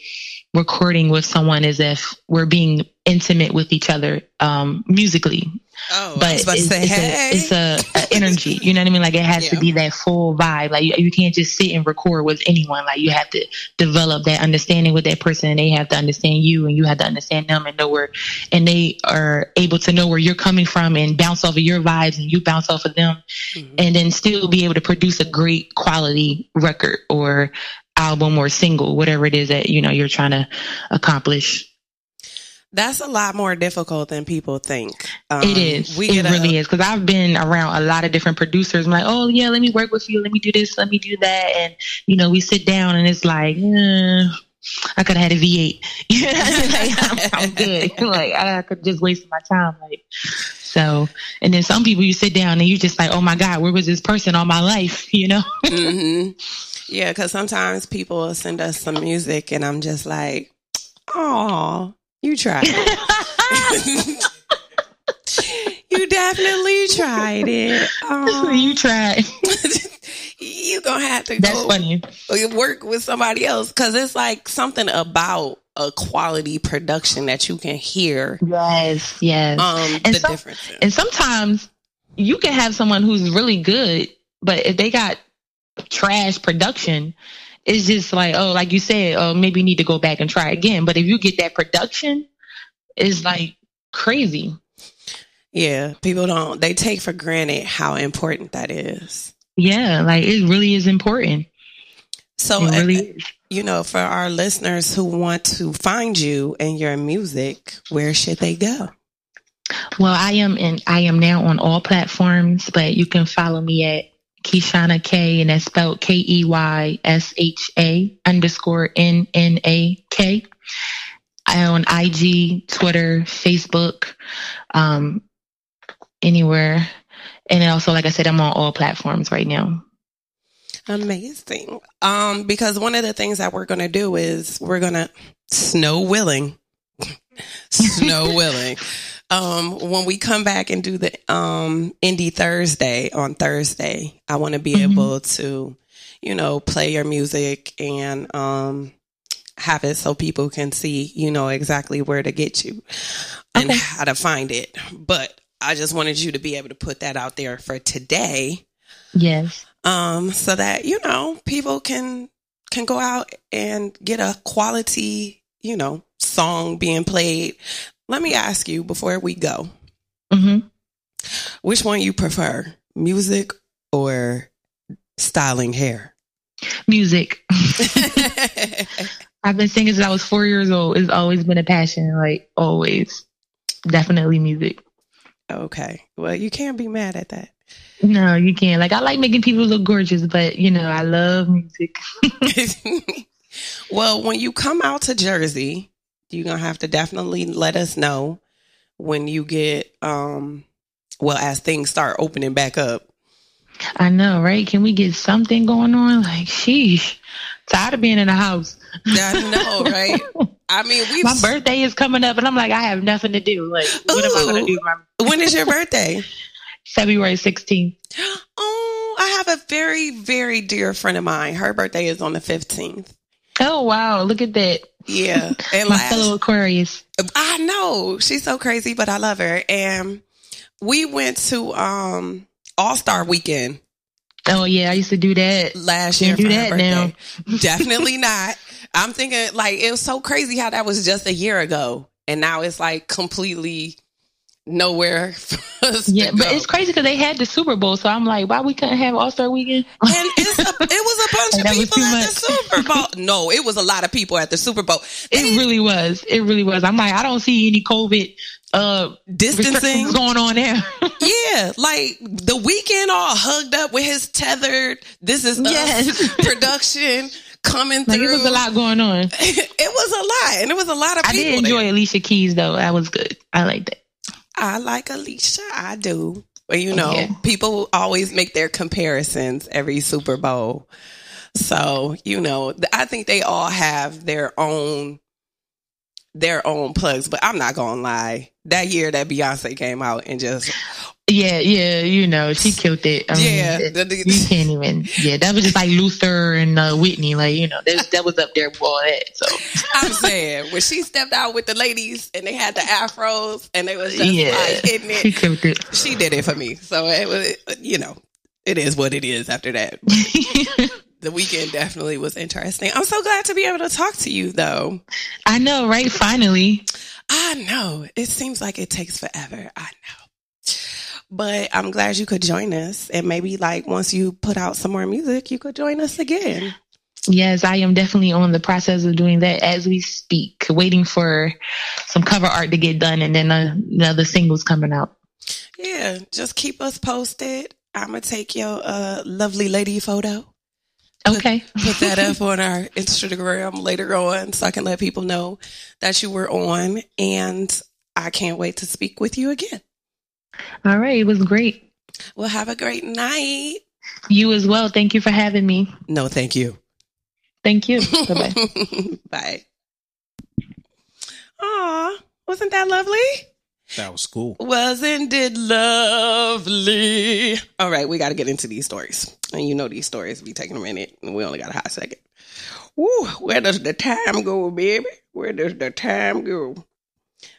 G: recording with someone as if we're being intimate with each other um, musically,
D: Oh, I
G: but
D: was about to say,
G: it's
D: hey.
G: a, it's a, a energy. You know what I mean? Like it has to be that full vibe. Like you, you can't just sit and record with anyone. Like you have to develop that understanding with that person, and they have to understand you, and you have to understand them, and know where, and they are able to know where you're coming from, and bounce off of your vibes, and you bounce off of them,
D: Mm-hmm.
G: and then still be able to produce a great quality record or album or single, whatever it is that you know you're trying to accomplish.
D: That's a lot more difficult than people think. Um,
G: It is.
D: We
G: it
D: get a-
G: really is. Because I've been around a lot of different producers. I'm like, oh yeah, let me work with you. Let me do this. Let me do that. And you know, we sit down and it's like, eh, I could have had a V8. Like, I'm, I'm good. like I could just waste my time. Like so. And then some people you sit down and you just like, oh my god, where was this person all my life? You know.
D: hmm Yeah, because sometimes people will send us some music, and I'm just like, "Oh, you tried. you definitely tried it. Aw.
G: you tried.
D: you gonna have to
G: That's
D: go
G: funny.
D: work with somebody else because it's like something about a quality production that you can hear.
G: Yes. Yes.
D: Um,
G: And
D: the
G: some-
D: difference.
G: And sometimes you can have someone who's really good, but if they got trash production, it's just like, oh, like you said, oh, maybe you need to go back and try again. But if you get that production, it's like crazy.
D: Yeah, people don't. They take for granted how important that is.
G: Yeah, like it really is important.
D: So,
G: It
D: uh,
G: really is.
D: you know, for our listeners who want to find you and your music, where should they go?
G: Well, I am in I am now on all platforms, but you can follow me at KeyShanna K and that's spelled K E Y S H A underscore N N A K. I on IG, Twitter, Facebook, um, anywhere. And also, like I said, I'm on all platforms right now.
D: Amazing. Um, because one of the things that we're gonna do is we're gonna snow willing, snow willing. Um, when we come back and do the um indie Thursday on Thursday, I want to be
G: Mhm.
D: able to, you know, play your music and um have it so people can see, you know, exactly where to get you and
G: Okay.
D: how to find it. But I just wanted you to be able to put that out there for today
G: Yes.
D: um, so that you know people can can go out and get a quality you know song being played. Let me ask you before we go,
G: hmm
D: which one you prefer, music or styling hair?
G: Music. I've been singing since I was four years old. It's always been a passion, like always. Definitely music.
D: okay, well you can't be mad at that.
G: No, you can't. Like I like making people look gorgeous, but you know, I love music.
D: well, when you come out to Jersey, you're gonna have to definitely let us know when you get um well as things start opening back up.
G: I know, right? Can we get something going on? Like, sheesh. Tired of being in the house.
D: I know, right? I mean, we.
G: My birthday is coming up, and I'm like, I have nothing to do. Like, what am I going to do?
D: When is your birthday?
G: February 16th.
D: Oh, I have a very, very dear friend of mine. Her birthday is on the 15th.
G: Oh wow! Look at that.
D: Yeah. And
G: My fellow Aquarius.
D: I know she's so crazy, but I love her. And we went to um All Star Weekend
G: Oh yeah, I used to do that.
D: last year.
G: Do that now.
D: Definitely not. I'm thinking like it was so crazy how that was just a year ago, and now it's like completely nowhere.
G: Yeah, but
D: go.
G: it's crazy because they had the Super Bowl, so I'm like, why we couldn't have All Star Weekend?
D: And it's a, it was a bunch of people at
G: much.
D: the Super Bowl. No, it was a lot of people at the Super Bowl.
G: It really was. It really was. I'm like, I don't see any COVID uh
D: Distancing.
G: going on there.
D: Yeah, like the Weeknd all hugged up with his tethered. This is
G: Yes.
D: production coming
G: like
D: through.
G: it was a lot going on.
D: it was a lot, and it was a lot of people.
G: I did enjoy
D: there.
G: Alicia Keys though. That was good. I like that.
D: I like Alicia. I do. But you know,
G: Yeah.
D: people always make their comparisons every Super Bowl. So, you know, I think they all have their own their own plugs, but I'm not gonna lie. That year that Beyonce came out and just
G: Yeah, yeah, you know, she killed it. I
D: Yeah,
G: that-
D: the- the-
G: you can't even. Yeah, that was just like Luther and uh, Whitney. Like you know, that, that was up there with all that. So
D: I'm saying when she stepped out with the ladies and they had the afros and they was just
G: yeah,
D: like hitting
G: she
D: it,
G: killed it.
D: she did it for me. So it was, you know, it is what it is after that. The Weeknd definitely was interesting. I'm so glad to be able to talk to you though.
G: I know, right? Finally,
D: I know it seems like it takes forever. I know. But I'm glad you could join us. And maybe like once you put out some more music, you could join us again.
G: yes, I am definitely on the process of doing that as we speak. Waiting for some cover art to get done, and then another singles coming out.
D: Yeah, just keep us posted. I'm gonna take your uh, lovely lady photo.
G: Okay.
D: Put that up on our Instagram later on so I can let people know that you were on. And I can't wait to speak with you again.
G: All right. It was great.
D: Well, have a great night.
G: You as well. Thank you for having me.
D: No, thank you.
G: Thank you. Bye bye.
D: Bye. Aw, wasn't that lovely?
E: That was cool.
D: Wasn't it lovely? All right, we got to get into these stories. And you know these stories be taking a minute, and we only got a hot second. Woo, where does the time go, baby? Where does the time go?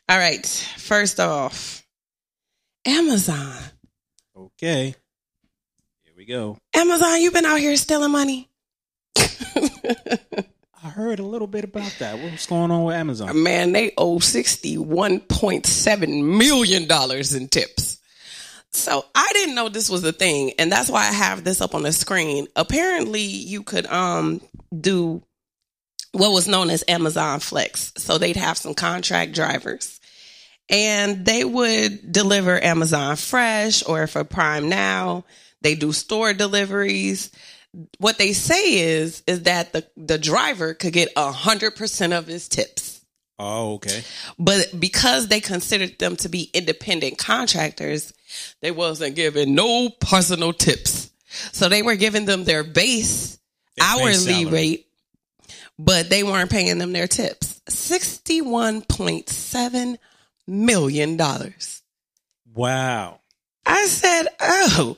D: All right, first off, Amazon.
E: Okay. Here we go.
D: Amazon, you've been out here stealing money?
E: I heard a little bit about that. What's going on with Amazon?
D: Man, they owe $61.7 million in tips. So I didn't know this was a thing, and that's why I have this up on the screen. Apparently, you could um do what was known as Amazon Flex. So they'd have some contract drivers, and they would deliver Amazon Fresh or for Prime Now. They do store deliveries. What they say is is that the the driver could get a hundred percent of his tips.
E: Oh, okay.
D: But because they considered them to be independent contractors, they wasn't giving no personal tips. So they were giving them their base
E: Their
D: hourly rate, but they weren't paying them their tips. $61.7 million.
E: Wow.
D: I said, oh,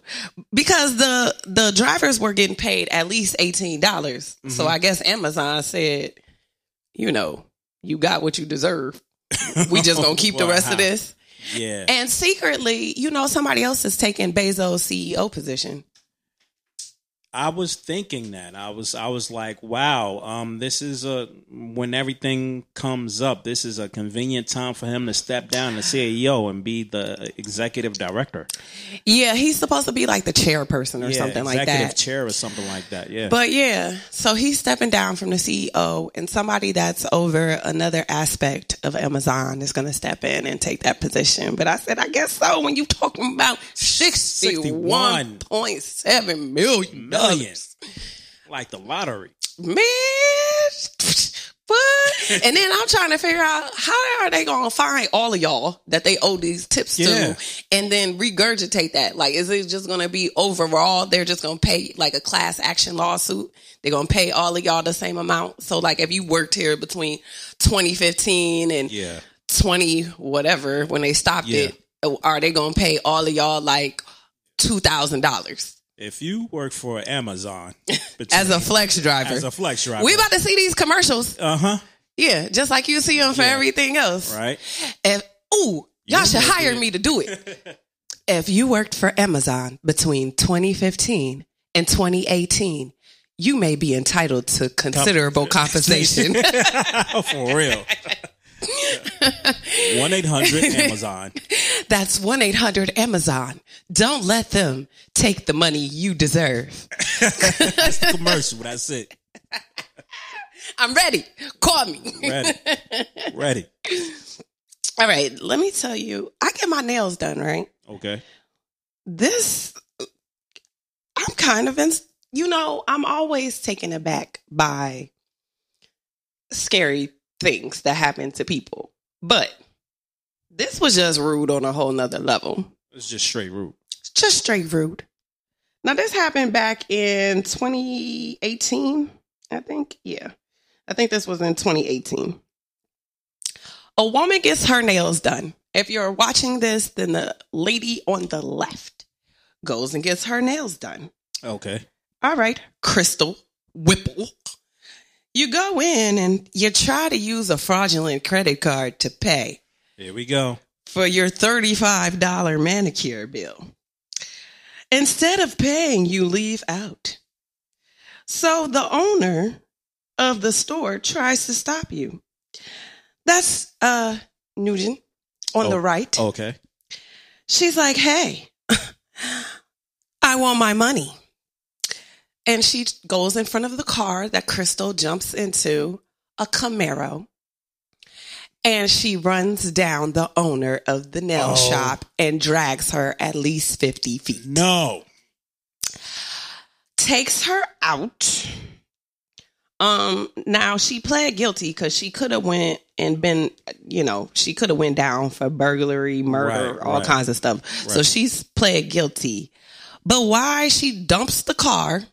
D: because the the drivers were getting paid at least eighteen dollars. So mm-hmm. I guess Amazon said, you know, you got what you deserve. We just gonna keep the rest of this.
E: Yeah.
D: And secretly, you know, somebody else is taking Bezos' CEO position.
E: I was thinking that. I was I was like, wow, um, this is a when everything comes up, this is a convenient time for him to step down the CEO and be the executive director.
D: Yeah, he's supposed to be like the chairperson or
E: yeah,
D: something like
E: executive
D: that.
E: chair or something like that. Yeah.
D: But yeah, so he's stepping down from the CEO, and somebody that's over another aspect of Amazon is going to step in and take that position. But I said, I guess so. When you're talking about sixty-one point seven Million. Dollars,
E: like the lottery.
D: man, what? And then I'm trying to figure out how are they gonna find all of y'all that they owe these tips
E: Yeah.
D: to and then regurgitate that? Like, is it just gonna be overall? They're just gonna pay like a class action lawsuit. They're gonna pay all of y'all the same amount. So like if you worked here between 2015 and
E: Yeah.
D: 20 whatever when they stopped
E: Yeah.
D: it, are they gonna pay all of y'all like two thousand dollars
E: If you work for Amazon
D: as a flex driver?
E: as a flex driver,
D: we about to see these commercials.
E: uh huh,
D: Yeah, just like you see them for
E: Yeah.
D: everything else.
E: right?
D: If ooh, y'all
E: You
D: should hire
E: it.
D: me to do it. if you worked for Amazon between 2015 and 2018, you may be entitled to considerable compensation.
E: for real. One eight hundred Amazon.
D: That's 1 800 Amazon. Don't let them take the money you deserve.
E: That's the commercial. That's it.
D: I'm ready. Call me.
E: Ready, ready.
D: All right, let me tell you, I get my nails done, right?
E: Okay.
D: This, I'm kind of in, you know, I'm always taken aback by scary things that happen to people. But this was just rude on a whole nother level.
E: It's just straight rude.
D: It's Just straight rude. Now, this happened back in 2018, I think. Yeah. I think this was in 2018. A woman gets her nails done. If you're watching this, then the lady on the left goes and gets her nails done.
E: Okay.
D: All right, Crystal Whipple. You go in and you try to use a fraudulent credit card to pay
E: Here we go.
D: for your $35 manicure bill. Instead of paying, you leave out. So the owner of the store tries to stop you. That's uh Nugent on the
E: Oh,
D: right.
E: Okay.
D: She's like, "Hey, I want my money." And she goes in front of the car that Crystal jumps into, a Camaro. And she runs down the owner of the nail
E: Oh.
D: shop and drags her at least 50 feet.
E: No.
D: Takes her out. Um now she pled guilty cuz she could have went and been, you know, she could have went down for burglary, murder,
E: Right,
D: all
E: right.
D: kinds of stuff. So she's pled guilty. But why she dumps the car,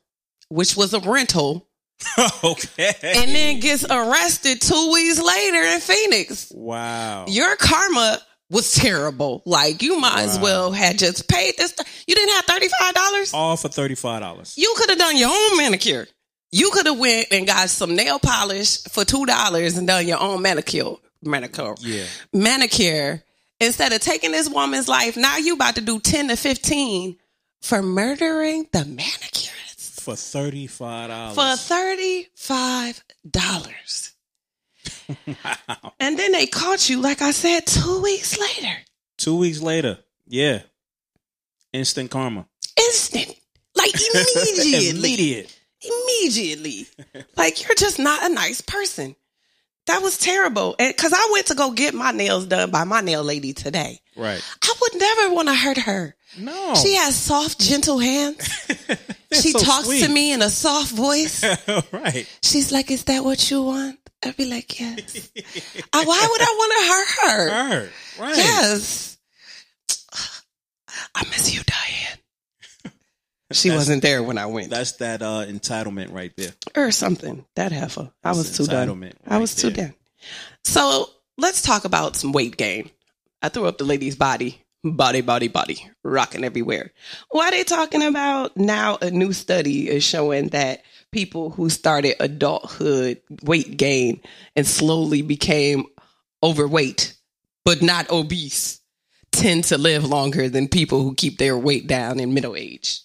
D: which was a rental,
E: okay.
D: and then gets arrested 2 weeks later in Phoenix.
E: wow.
D: Your karma was terrible. Like you might as well had just paid this. You didn't have $35?
E: All for thirty five dollars.
D: You could have done your own manicure. You could have went and got some nail polish for two dollars and done your own manicure. Manicure.
E: Yeah.
D: Manicure. Instead of taking this woman's life, now you about to do ten to fifteen for murdering the manicurist
E: For thirty five dollars.
D: for thirty five dollars. wow. And then they caught you, like I said, two weeks later.
E: Two weeks later. Yeah. Instant karma.
D: Instant. Like immediately.
E: Immediate.
D: immediately. like you're just not a nice person. That was terrible. And cause I went to go get my nails done by my nail lady today.
E: Right.
D: I would never want to hurt her.
E: No.
D: She has soft, gentle hands. She
E: so
D: talks
E: sweet.
D: to me in a soft voice.
E: right.
D: She's like, "Is that what you want?" I'd be like, "Yes." Uh, why would I want to hurt her?
E: Her. Right.
D: Yes. I miss you, Diane. She wasn't there when I went.
E: That's that uh entitlement right there.
D: or something. That heifer. I was too done.
E: entitlement
D: I was
E: right
D: too done. So let's talk about some weight gain. I threw up the lady's body, body, body, body, rocking everywhere. Why they talking about now? A new study is showing that people who started adulthood weight gain and slowly became overweight, but not obese, tend to live longer than people who keep their weight down in middle age.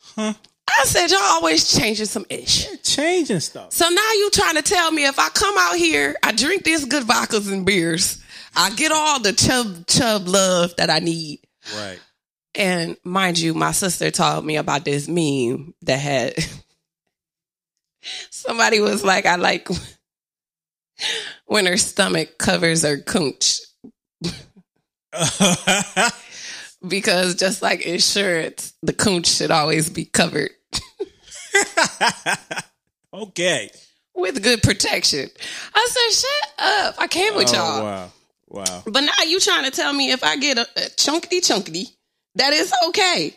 E: Huh.
D: I said y'all always changing some ish.
E: Changing stuff.
D: So now you trying to tell me if I come out here, I drink these good vodkas and beers, I get all the chub chub love that I need.
E: Right.
D: And mind you, my sister told me about this meme that had somebody was like, I like when her stomach covers her cooch. Because just like insurance, the cooch should always be covered.
E: okay.
D: with good protection. I said, shut up. I came with
E: Oh,
D: y'all.
E: wow. Wow.
D: But now you trying to tell me if I get a, a chunkity chunkity, that is okay.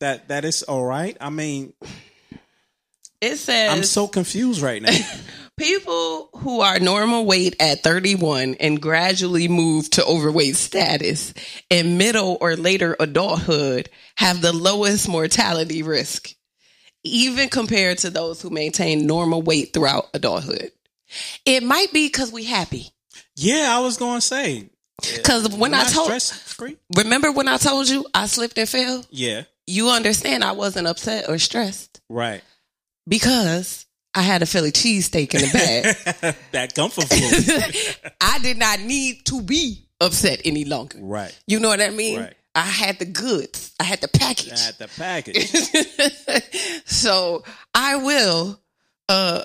E: That that is all right. I mean,
D: It says
E: I'm so confused right now.
D: people who are normal weight at 31 and gradually move to overweight status in middle or later adulthood have the lowest mortality risk, even compared to those who maintain normal weight throughout adulthood. It might be because we happy.
E: Yeah, I was going to say.
D: Because when I
E: Not
D: told, remember when I told you I slipped and fell?
E: Yeah.
D: You understand I wasn't upset or stressed
E: Right.
D: because I had a Philly cheesesteak in the bag.
E: that comfort food.
D: I did not need to be upset any longer.
E: right.
D: You know what I mean?
E: Right.
D: I had the goods. I had the package.
E: At the package.
D: so I will. Uh,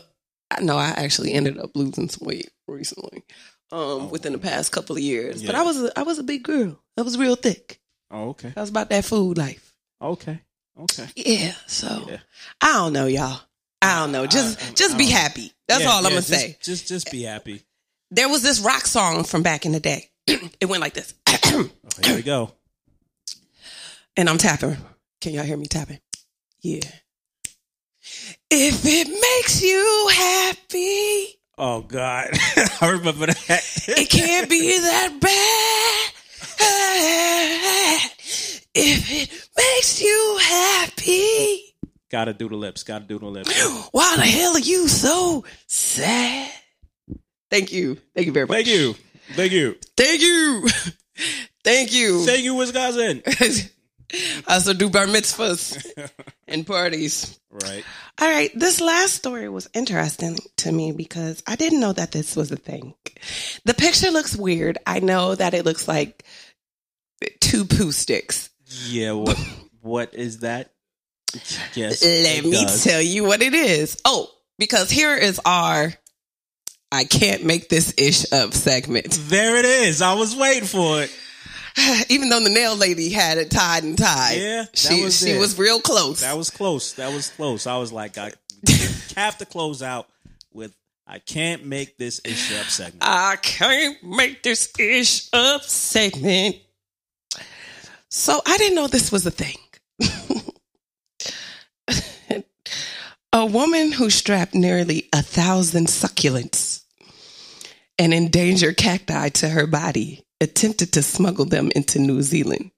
D: no, I actually ended up losing some weight recently, um, within the past couple of years. But I was a, I was a big girl. I was real thick.
E: Oh, okay.
D: I was about that food life.
E: Okay. Okay.
D: Yeah. So
E: Yeah.
D: I don't know, y'all. I don't know. Just
E: I-
D: just be
E: I don't-
D: happy. That's
E: Yeah,
D: all I'm
E: yeah,
D: gonna
E: just-
D: say.
E: Just just be happy.
D: There was this rock song from back in the day. it went like this.
E: Oh, here we go.
D: and I'm tapping. Can y'all hear me tapping? Yeah. If it makes you happy,
E: Oh God. I remember that.
D: it can't be that bad. If it makes you happy,
E: gotta do the lips. Gotta do the lips.
D: why the hell are you so sad? Thank you. Thank you very much.
E: Thank you. Thank you.
D: Thank you. Thank you.
E: Thank you, Wisconsin.
D: I also do bar mitzvahs and parties.
E: Right.
D: All right, this last story was interesting to me because I didn't know that this was a thing. The picture looks weird. I know that it looks like two poo sticks.
E: Yeah. What What is that? Yes.
D: Let me
E: does.
D: tell you what it is. Oh, because here is our I can't make this ish up segment.
E: There it is. I was waiting for it.
D: Even though the nail lady had it tied and tied.
E: Yeah,
D: she
E: was
D: she
E: it.
D: was real close.
E: That was close. That was close. I was like, I have to close out with I can't make this issue up segment.
D: I can't make this ish up segment. So I didn't know this was a thing. a woman who strapped nearly a thousand succulents and endangered cacti to her body attempted to smuggle them into New Zealand.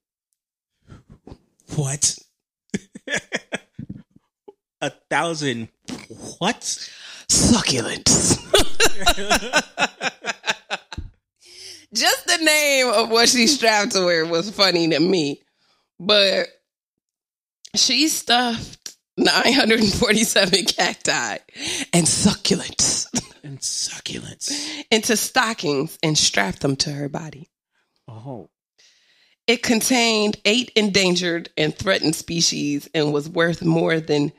E: What? a thousand what?
D: Succulents. Just the name of what she strapped to her was funny to me. But she stuffed 947 cacti and succulents
E: And succulents.
D: into stockings and strapped them to her body.
E: Oh.
D: It contained eight endangered and threatened species and was worth more than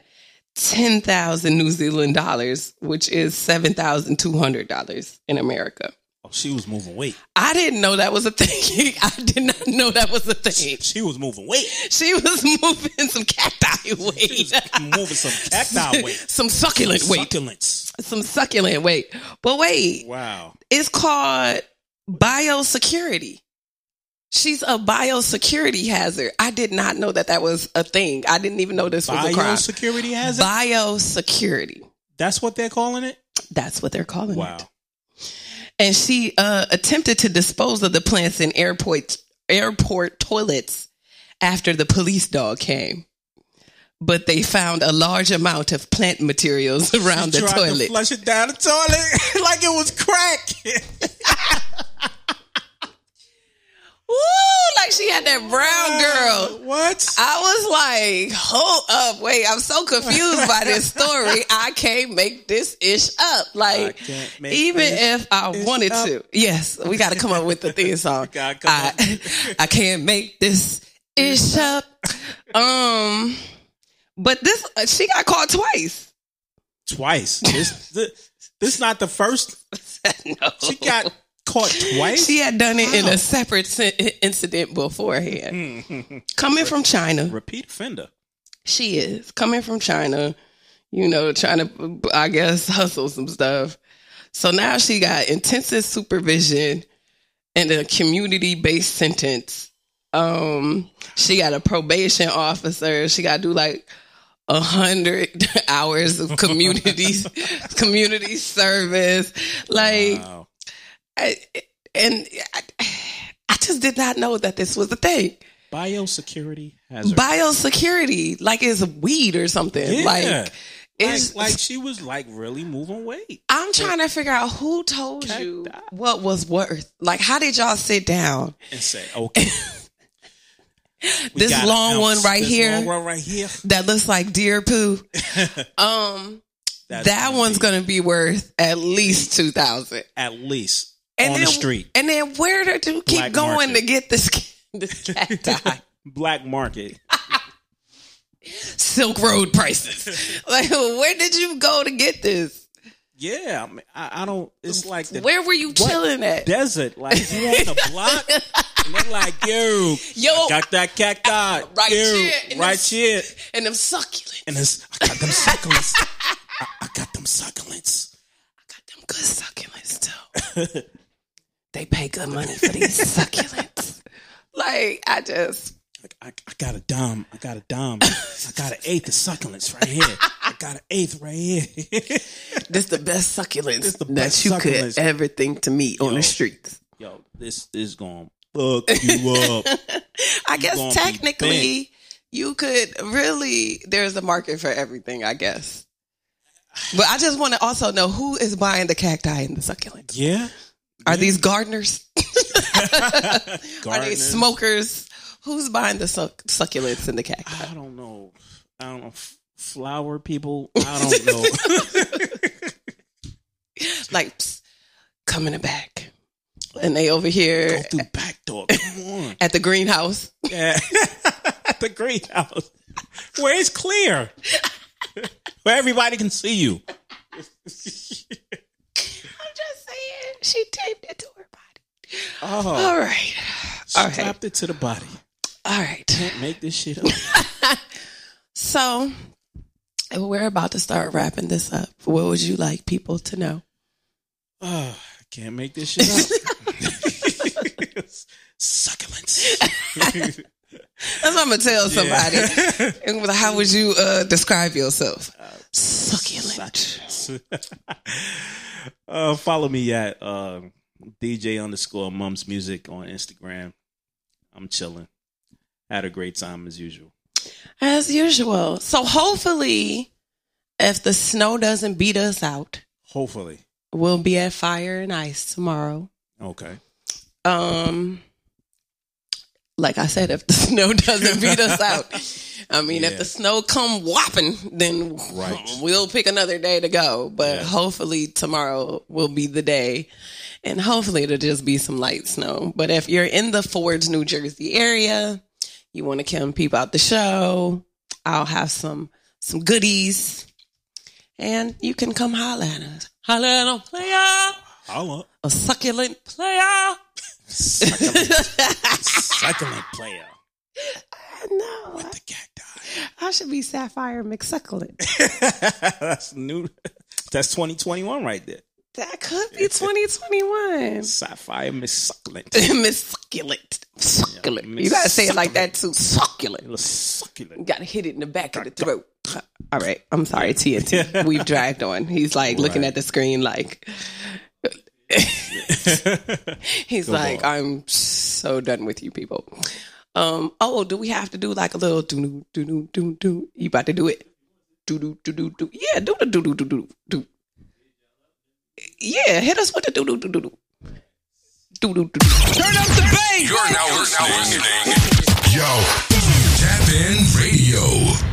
D: 10,000 New Zealand dollars, which is $7,200 in America.
E: She was moving weight.
D: I didn't know that was a thing. I did not know that was a thing.
E: She was moving weight.
D: She was moving some cacti weight.
E: She was moving some cacti weight.
D: some succulent weight.
E: Succulents.
D: Some succulent weight. But wait,
E: Wow.
D: it's called biosecurity. She's a biosecurity hazard. I did not know that that was a thing. I didn't even know this was a crime.
E: Biosecurity it?
D: Biosecurity.
E: That's what they're calling it?
D: That's what they're calling
E: Wow.
D: it. And she uh, attempted to dispose of the plants in airport airport toilets after the police dog came. But they found a large amount of plant materials around
E: She
D: the
E: tried to
D: toilet.
E: flush it down the toilet like it was crack.
D: Woo! Like she had that brown girl.
E: What?
D: I was like, hold up, wait, I'm so confused by this story. I can't make this ish up. Like, even if I wanted
E: up.
D: to. Yes, we got to come up with the theme song. I. I can't make this ish up. Um, but this, she got caught twice.
E: Twice. This, this, this is not the first.
D: no.
E: She got caught twice.
D: She had done it in a separate sin- incident beforehand.
E: Hmm.
D: Coming from China.
E: Repeat offender.
D: She is coming from China. you know, trying to, I guess, hustle some stuff. So now she got intensive supervision and a community based sentence. Um, she got a probation officer. She got to do like a hundred hours of community community service. Like,
E: Wow.
D: I, and I, I just did not know that this was a thing.
E: Biosecurity hazard.
D: Biosecurity, like it's a weed or something.
E: Yeah.
D: Like,
E: like,
D: it's
E: like she was like really moving weight.
D: I'm trying to figure out who told
E: Cat
D: you
E: died.
D: what was worth. Like, how did y'all sit down?
E: and say, okay.
D: This long one right
E: This
D: here.
E: one right here.
D: That looks like deer poo. Um,
E: That's
D: that one's gonna be worth at least two thousand.
E: at least
D: And
E: on
D: then,
E: the street,
D: And then where did you keep
E: Black
D: going
E: market.
D: to get this this cacti?
E: black market.
D: Silk Road prices. like, where did you go to get this?
E: Yeah, I, mean, I, I don't. It's like the
D: Where were you chilling at?
E: desert. Like you on the block, and they're like, "Yo,
D: Yo.
E: Got that cacti uh,
D: Right
E: Yo,
D: here, and
E: right
D: them-
E: here."
D: and them succulents.
E: And it's, I got them succulents. I, I got them succulents.
D: I got them good succulents too. They pay good money for these succulents. Like I just
E: I, I got a dime. I got a dime. I got an eighth of succulents right here. I got an eighth right here.
D: this the best succulents
E: This the
D: that you
E: succulents.
D: could ever think to meet on the streets.
E: Yo, this is going to fuck you up.
D: I
E: You
D: guess technically you could really there's a market for everything, I guess. But I just want to also know who is buying the cacti and the succulents.
E: Yeah.
D: Are these gardeners? Are they
E: Gardeners.
D: smokers? Who's buying the suc- succulents and the cacti?
E: I don't know. I don't know. Flower people. I don't know.
D: Like, psst, come in the back. And they over here
E: Go through back door. Come on.
D: at the greenhouse.
E: Yeah. At the greenhouse. Where it's clear. Where everybody can see you.
D: I'm just saying, she taped it to her body.
E: Oh.
D: All right. All right.
E: It to the body.
D: All right.
E: Can't make this shit up.
D: So we're about to start wrapping this up. What would you like people to know?
E: Oh, I can't make this shit up. Succulents.
D: That's what I'm gonna tell somebody. And like, How would you uh, describe yourself? Succulent.
E: uh, follow me at uh, DJ underscore Mums Music on Instagram. I'm chilling. Had a great time as usual.
D: As usual. So hopefully, if the snow doesn't beat us out,
E: Hopefully.
D: we'll be at Fire and Ice tomorrow.
E: Okay.
D: Um, like I said, if the snow doesn't beat us out, I mean, if the snow come whopping, then
E: Right.
D: we'll pick another day to go. But
E: Yeah.
D: hopefully tomorrow will be the day, and hopefully it'll just be some light snow. But if you're in the Fords, New Jersey area, you want to come peep out the show, I'll have some some goodies, and you can come holler at us. Holler at a player,
E: Holla.
D: a succulent player.
E: Succulent. Succulent player.
D: No,
E: With the cacti.
D: I should be Sapphire McSucculent.
E: That's new. That's 2021 right there.
D: That could be 2021.
E: Sapphire Miss Succulent.
D: Miss Succulent. Succulent.
E: Miss
D: you gotta say it like that too. Succulent.
E: Succulent.
D: You gotta hit it in the back of the throat. All right. I'm sorry, TNT. We've dragged on. He's like looking
E: Right.
D: at the screen like he's
E: Go
D: like,
E: on.
D: I'm so done with you people. Um, oh, do we have to do like a little do do do do do do? You about to do it? Do do do do do. Yeah, do the do do do do do. Yeah, hit us with the do do do do do. Do do do do.
A: Turn up the bass. You're now listening. Yo, Tap In Radio.